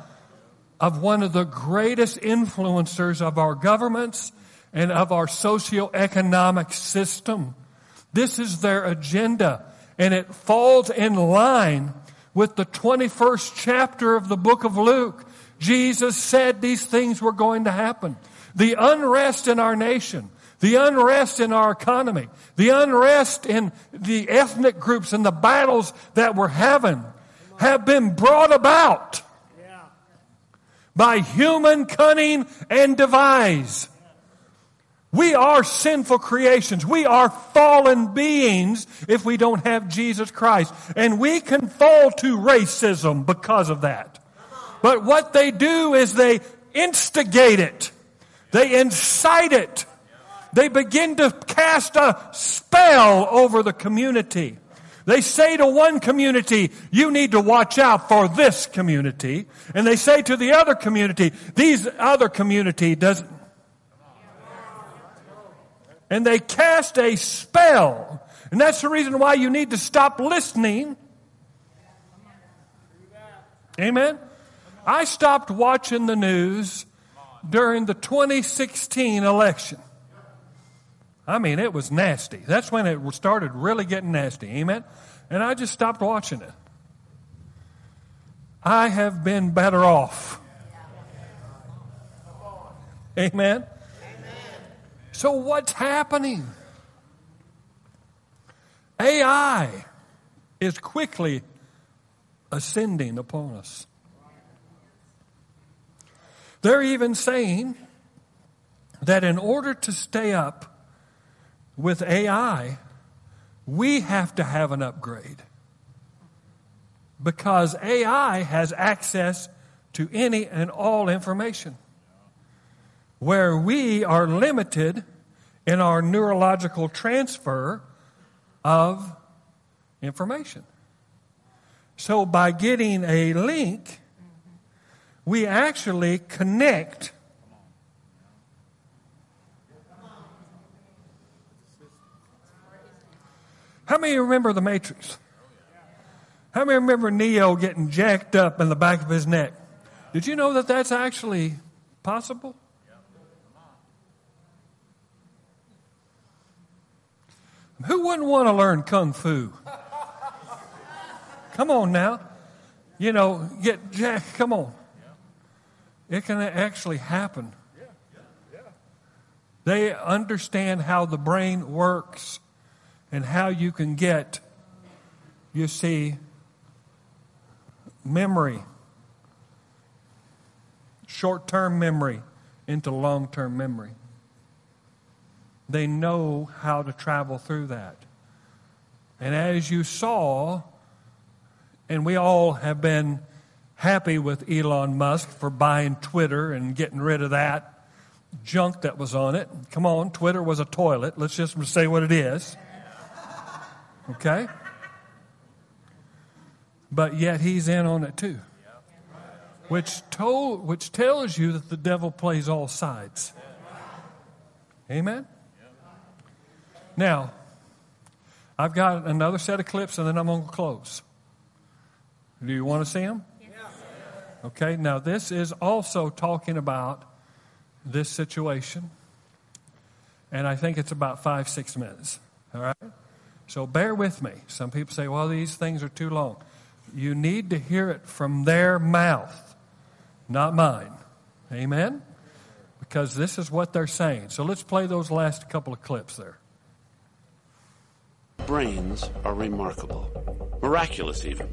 of one of the greatest influencers of our governments and of our socioeconomic system. This is their agenda, and it falls in line with the 21st chapter of the book of Luke Jesus said these things were going to happen. The unrest in our nation, the unrest in our economy, the unrest in the ethnic groups and the battles that we're having have been brought about by human cunning and devise. We are sinful creations. We are fallen beings if we don't have Jesus Christ. And we can fall to racism because of that. But what they do is they instigate it. They incite it. They begin to cast a spell over the community. They say to one community, you need to watch out for this community. And they say to the other community, these other community doesn't. And they cast a spell. And that's the reason why you need to stop listening. Amen. I stopped watching the news during the 2016 election. I mean, it was nasty. That's when it started really getting nasty. Amen? And I just stopped watching it. I have been better off. Amen? So, what's happening? AI is quickly ascending upon us. They're even saying that in order to stay up with AI, we have to have an upgrade. Because AI has access to any and all information. Where we are limited in our neurological transfer of information. So by getting a link, we actually connect. How many remember the Matrix? How many remember Neo getting jacked up in the back of his neck? Did you know that that's actually possible? Who wouldn't want to learn kung fu? Come on now. You know, get jacked. Come on. It can actually happen. They understand how the brain works and how you can get, you see, memory, short term memory into long term memory. They know how to travel through that. And as you saw, and we all have been happy with Elon Musk for buying Twitter and getting rid of that junk that was on it. Come on, Twitter was a toilet. Let's just say what it is. Okay? But yet he's in on it too. Which told which tells you that the devil plays all sides. Amen? Now, I've got another set of clips and then I'm going to close. Do you want to see them? Okay, now this is also talking about this situation. And I think it's about five, six minutes. All right? So bear with me. Some people say, well, these things are too long. You need to hear it from their mouth, not mine. Amen? Because this is what they're saying. So let's play those last couple of clips there. Brains are remarkable, miraculous even,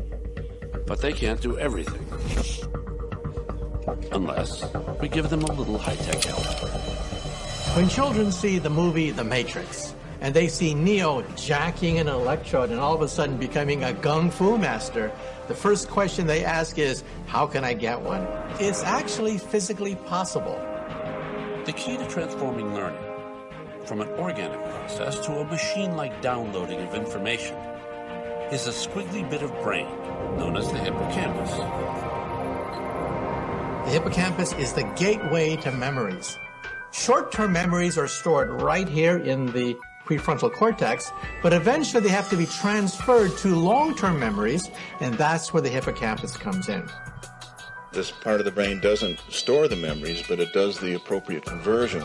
but they can't do everything. Unless we give them a little high tech help. When children see the movie The Matrix, and they see Neo jacking an electrode and all of a sudden becoming a gung fu master, the first question they ask is, How can I get one? It's actually physically possible. The key to transforming learning from an organic process to a machine like downloading of information is a squiggly bit of brain known as the hippocampus. The hippocampus is the gateway to memories. Short term memories are stored right here in the prefrontal cortex, but eventually they have to be transferred to long term memories, and that's where the hippocampus comes in. This part of the brain doesn't store the memories, but it does the appropriate conversion.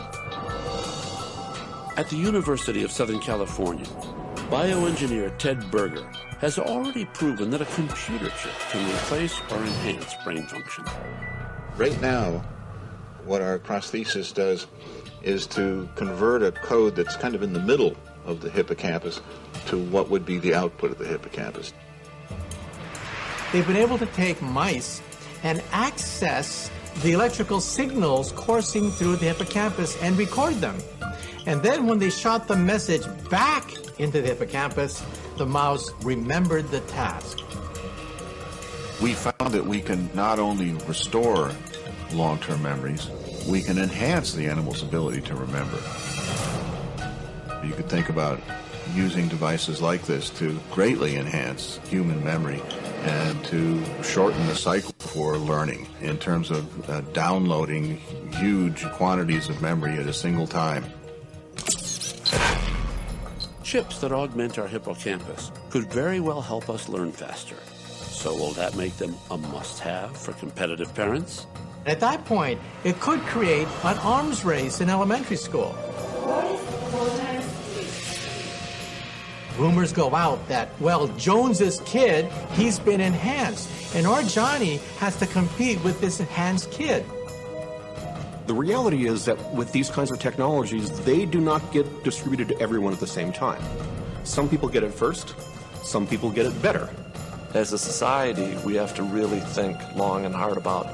At the University of Southern California, bioengineer Ted Berger has already proven that a computer chip can replace or enhance brain function. Right now, what our prosthesis does is to convert a code that's kind of in the middle of the hippocampus to what would be the output of the hippocampus. They've been able to take mice and access the electrical signals coursing through the hippocampus and record them. And then when they shot the message back into the hippocampus, the mouse remembered the task. We found that we can not only restore long-term memories, we can enhance the animal's ability to remember. You could think about using devices like this to greatly enhance human memory and to shorten the cycle for learning in terms of uh, downloading huge quantities of memory at a single time. Chips that augment our hippocampus could very well help us learn faster. So will that make them a must-have for competitive parents? At that point, it could create an arms race in elementary school. Rumors go out that, well, Jones's kid, he's been enhanced, and our Johnny has to compete with this enhanced kid. The reality is that with these kinds of technologies, they do not get distributed to everyone at the same time. Some people get it first, some people get it better. As a society, we have to really think long and hard about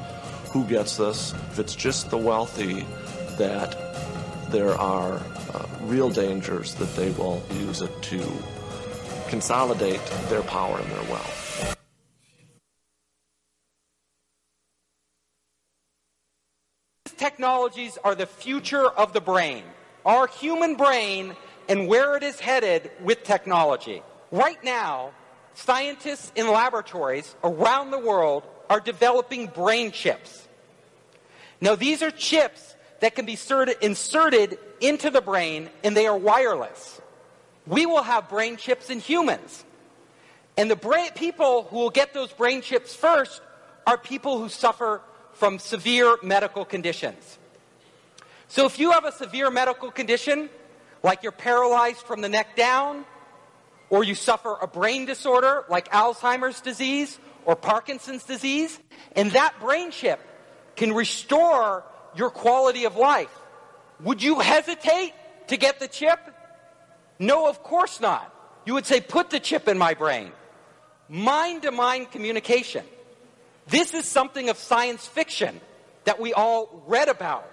who gets this. If it's just the wealthy, that there are uh, real dangers that they will use it to consolidate their power and their wealth. Technologies are the future of the brain, our human brain, and where it is headed with technology. Right now, scientists in laboratories around the world are developing brain chips. Now, these are chips that can be inserted into the brain and they are wireless. We will have brain chips in humans. And the brain, people who will get those brain chips first are people who suffer from severe medical conditions. So if you have a severe medical condition, like you're paralyzed from the neck down, or you suffer a brain disorder like Alzheimer's disease or Parkinson's disease, and that brain chip can restore your quality of life, would you hesitate to get the chip? No, of course not. You would say, put the chip in my brain. Mind to mind communication. This is something of science fiction that we all read about.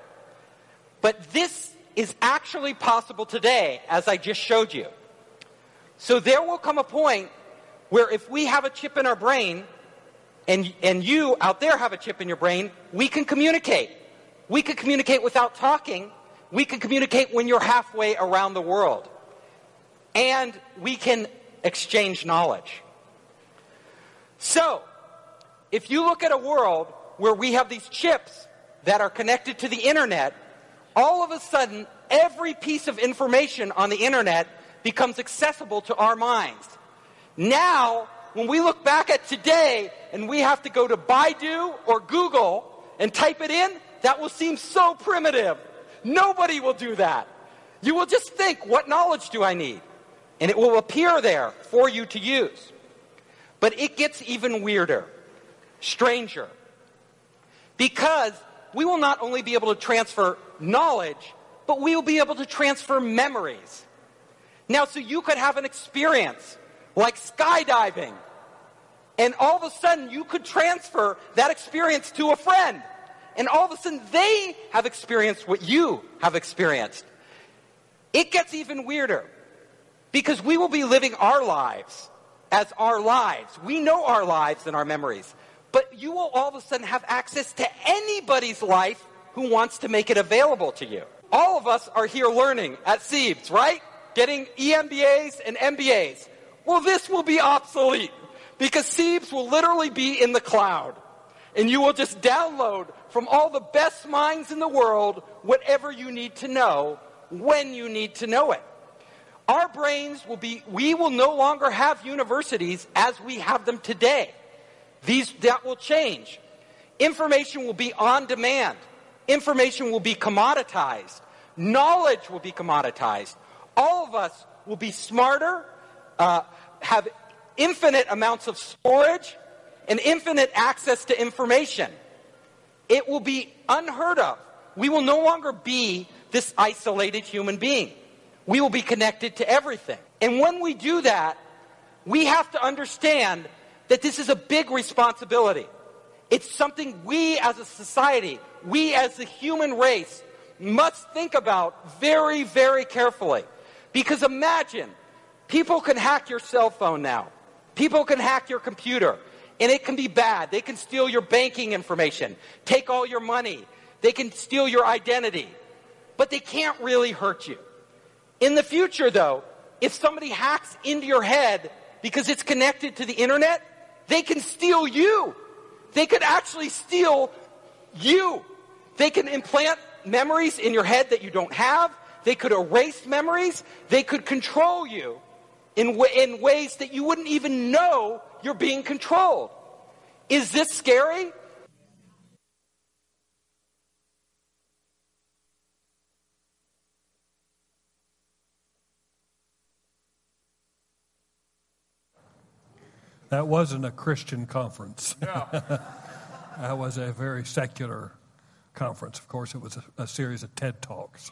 But this is actually possible today, as I just showed you. So there will come a point where if we have a chip in our brain, and, and you out there have a chip in your brain, we can communicate. We can communicate without talking. We can communicate when you're halfway around the world. And we can exchange knowledge. So, if you look at a world where we have these chips that are connected to the internet, all of a sudden, every piece of information on the internet becomes accessible to our minds. Now, when we look back at today and we have to go to Baidu or Google and type it in, that will seem so primitive. Nobody will do that. You will just think, what knowledge do I need? And it will appear there for you to use. But it gets even weirder, stranger. Because we will not only be able to transfer knowledge, but we will be able to transfer memories. Now, so you could have an experience like skydiving, and all of a sudden you could transfer that experience to a friend, and all of a sudden they have experienced what you have experienced. It gets even weirder because we will be living our lives as our lives. We know our lives and our memories. But you will all of a sudden have access to anybody's life who wants to make it available to you. All of us are here learning at CEIBS, right? Getting EMBAs and MBAs. Well, this will be obsolete because CEIBS will literally be in the cloud. And you will just download from all the best minds in the world whatever you need to know when you need to know it. Our brains will be, we will no longer have universities as we have them today. These, that will change. Information will be on demand. Information will be commoditized. Knowledge will be commoditized. All of us will be smarter, uh, have infinite amounts of storage, and infinite access to information. It will be unheard of. We will no longer be this isolated human being. We will be connected to everything. And when we do that, we have to understand that this is a big responsibility. It's something we as a society, we as the human race, must think about very, very carefully. Because imagine, people can hack your cell phone now. People can hack your computer. And it can be bad. They can steal your banking information, take all your money. They can steal your identity. But they can't really hurt you. In the future, though, if somebody hacks into your head because it's connected to the internet, they can steal you. They could actually steal you. They can implant memories in your head that you don't have. They could erase memories. They could control you in, w- in ways that you wouldn't even know you're being controlled. Is this scary? That wasn't a Christian conference. [LAUGHS] No. [LAUGHS] that was a very secular conference. Of course, it was a, a, series of TED Talks.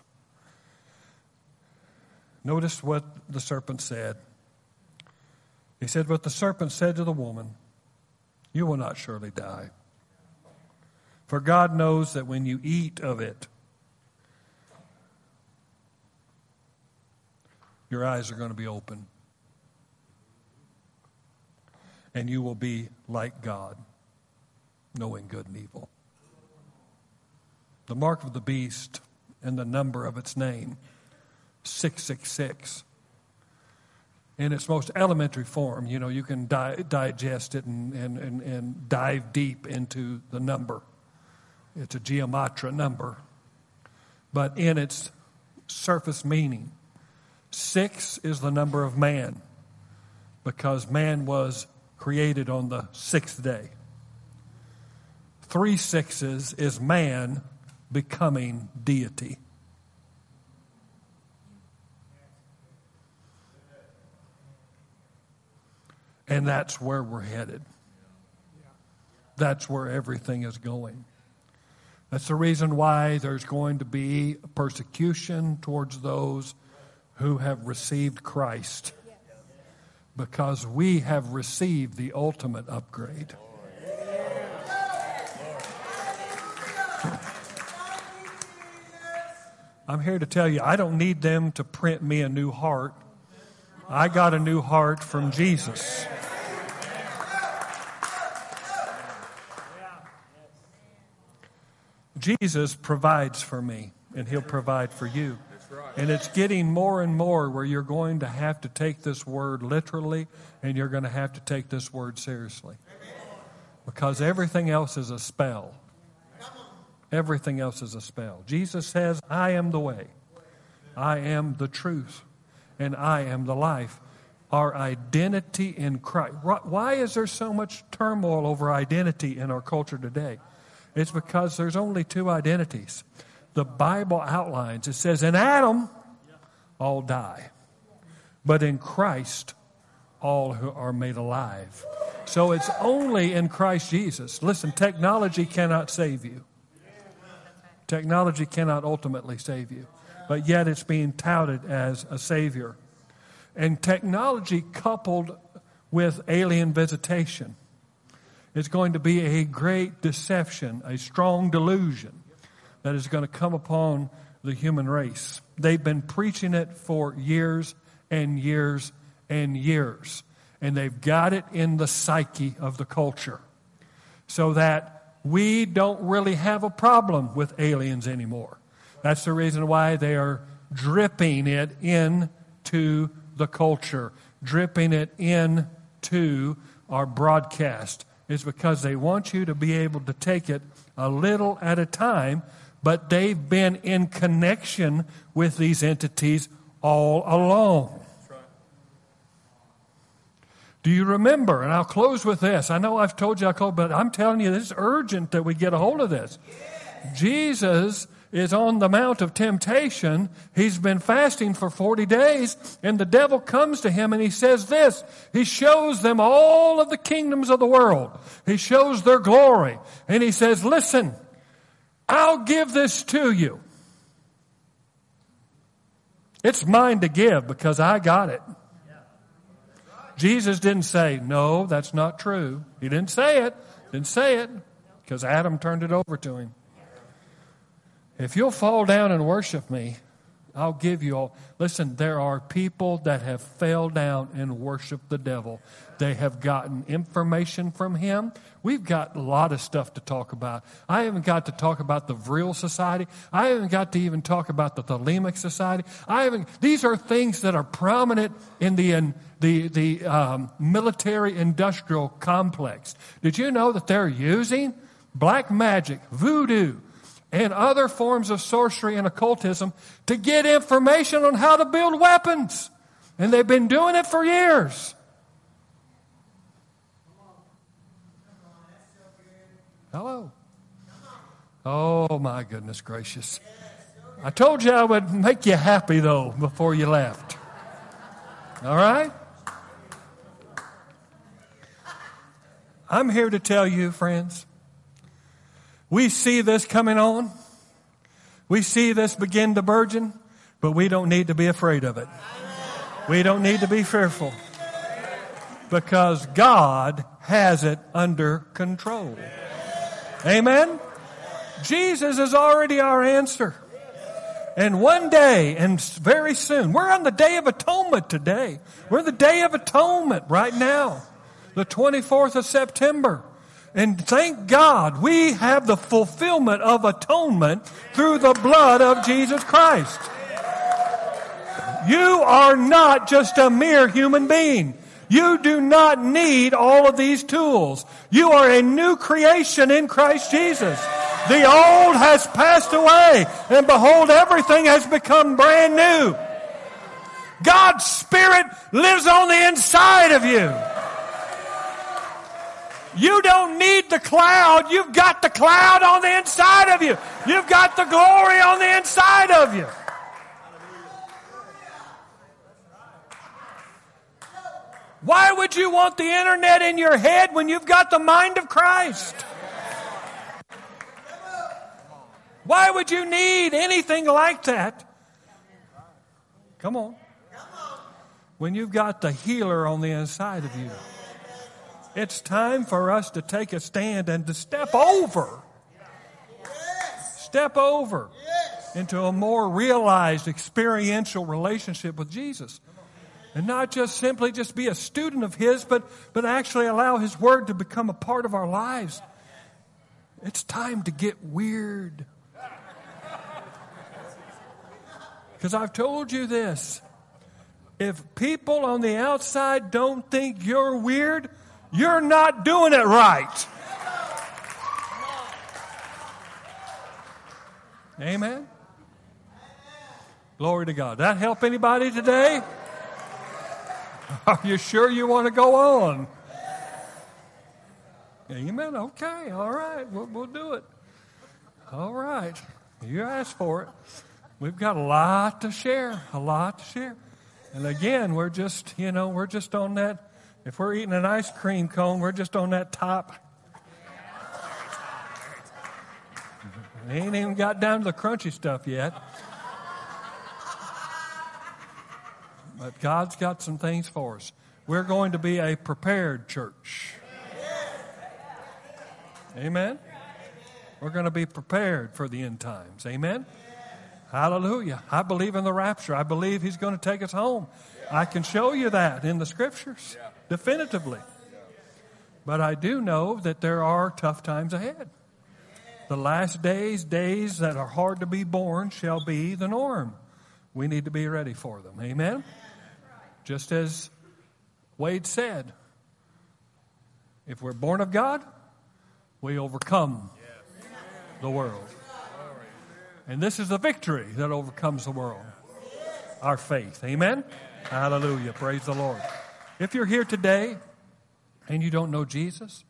Notice what the serpent said. He said, But the serpent said to the woman, You will not surely die. For God knows that when you eat of it, your eyes are going to be open and you will be like God, knowing good and evil. The mark of the beast and the number of its name, 666. In its most elementary form. You know, you can di- digest it and, and, and, and dive deep into the number. It's a gematria number. But in its surface meaning, six is the number of man because man was created on the sixth day. Three sixes is man becoming deity. And that's where we're headed. That's where everything is going. That's the reason why there's going to be persecution towards those who have received Christ. Because we have received the ultimate upgrade. I'm here to tell you, I don't need them to print me a new heart. I got a new heart from Jesus. Jesus provides for me, and He'll provide for you. And it's getting more and more where you're going to have to take this word literally and you're going to have to take this word seriously. Because everything else is a spell. Everything else is a spell. Jesus says, I am the way, I am the truth, and I am the life. Our identity in Christ. Why is there so much turmoil over identity in our culture today? It's because there's only two identities. The Bible outlines it says, In Adam, all die. But in Christ, all who are made alive. So it's only in Christ Jesus. Listen, technology cannot save you. Technology cannot ultimately save you, but yet it's being touted as a savior. And technology coupled with alien visitation is going to be a great deception, a strong delusion that is going to come upon the human race. They've been preaching it for years and years and years, and they've got it in the psyche of the culture so that we don't really have a problem with aliens anymore. That's the reason why they are dripping it into the culture, dripping it into our broadcast. Is because they want you to be able to take it a little at a time, but they've been in connection with these entities all along. Do you remember? And I'll close with this. I know I've told you I close, but I'm telling you, this is urgent that we get a hold of this. Jesus is on the Mount of Temptation. He's been fasting for 40 days, and the devil comes to him and he says this. He shows them all of the kingdoms of the world. He shows their glory. And he says, Listen, I'll give this to you. It's mine to give because I got it. Jesus didn't say, no, that's not true. He didn't say it. Didn't say it because Adam turned it over to him. If you'll fall down and worship me, I'll give you all. Listen, there are people that have fell down and worshiped the devil. They have gotten information from him. We've got a lot of stuff to talk about. I haven't got to talk about the Vril Society. I haven't got to even talk about the Thelemic Society. I haven't. These are things that are prominent in the in the the um, military industrial complex. Did you know that they're using black magic, voodoo, and other forms of sorcery and occultism to get information on how to build weapons. And they've been doing it for years. Hello. Oh, my goodness gracious. I told you I would make you happy, though, before you left. All right? I'm here to tell you, friends, we see this coming on. We see this begin to burgeon, but we don't need to be afraid of it. We don't need to be fearful because God has it under control. Amen? Jesus is already our answer. And one day, and very soon, we're on the Day of Atonement today. We're the Day of Atonement right now, the 24th of September. And thank God we have the fulfillment of atonement through the blood of Jesus Christ. You are not just a mere human being. You do not need all of these tools. You are a new creation in Christ Jesus. The old has passed away, and behold, everything has become brand new. God's Spirit lives on the inside of you. You don't need the cloud. You've got the cloud on the inside of you. You've got the glory on the inside of you. Why would you want the internet in your head when you've got the mind of Christ? Why would you need anything like that? Come on. When you've got the healer on the inside of you. It's time for us to take a stand and to step over. Step over into a more realized experiential relationship with Jesus. And not just simply just be a student of His, but, but actually allow His Word to become a part of our lives. It's time to get weird. Because I've told you this. If people on the outside don't think you're weird, you're not doing it right. Amen. Glory to God. That help anybody today? [LAUGHS] Are you sure you want to go on? Amen. Okay. All right. We'll, we'll do it. All right. You asked for it. We've got a lot to share. A lot to share. And again, we're just, you know, we're just on that. If we're eating an ice cream cone, we're just on that top. We ain't even got down to the crunchy stuff yet. But God's got some things for us. We're going to be a prepared church. Amen. We're going to be prepared for the end times. Amen. Hallelujah. I believe in the rapture. I believe He's going to take us home. I can show you that in the scriptures definitively. But I do know that there are tough times ahead. The last days, days that are hard to be born, shall be the norm. We need to be ready for them. Amen? Just as Wade said, if we're born of God, we overcome the world. And this is the victory that overcomes the world our faith. Amen? Hallelujah. Praise the Lord. If you're here today and you don't know Jesus,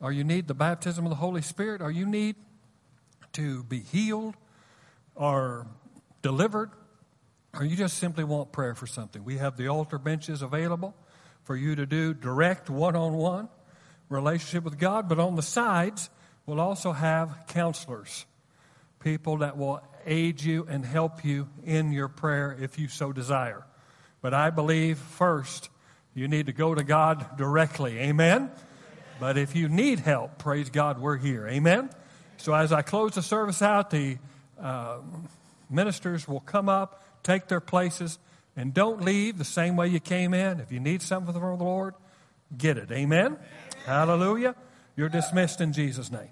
or you need the baptism of the Holy Spirit, or you need to be healed or delivered, or you just simply want prayer for something, we have the altar benches available for you to do direct one on one relationship with God. But on the sides, we'll also have counselors, people that will aid you and help you in your prayer if you so desire. But I believe first you need to go to God directly. Amen? But if you need help, praise God, we're here. Amen? So as I close the service out, the uh, ministers will come up take their places, and don't leave the same way you came in. If you need something from the Lord, get it. Amen? Amen. Hallelujah. You're dismissed in Jesus' name.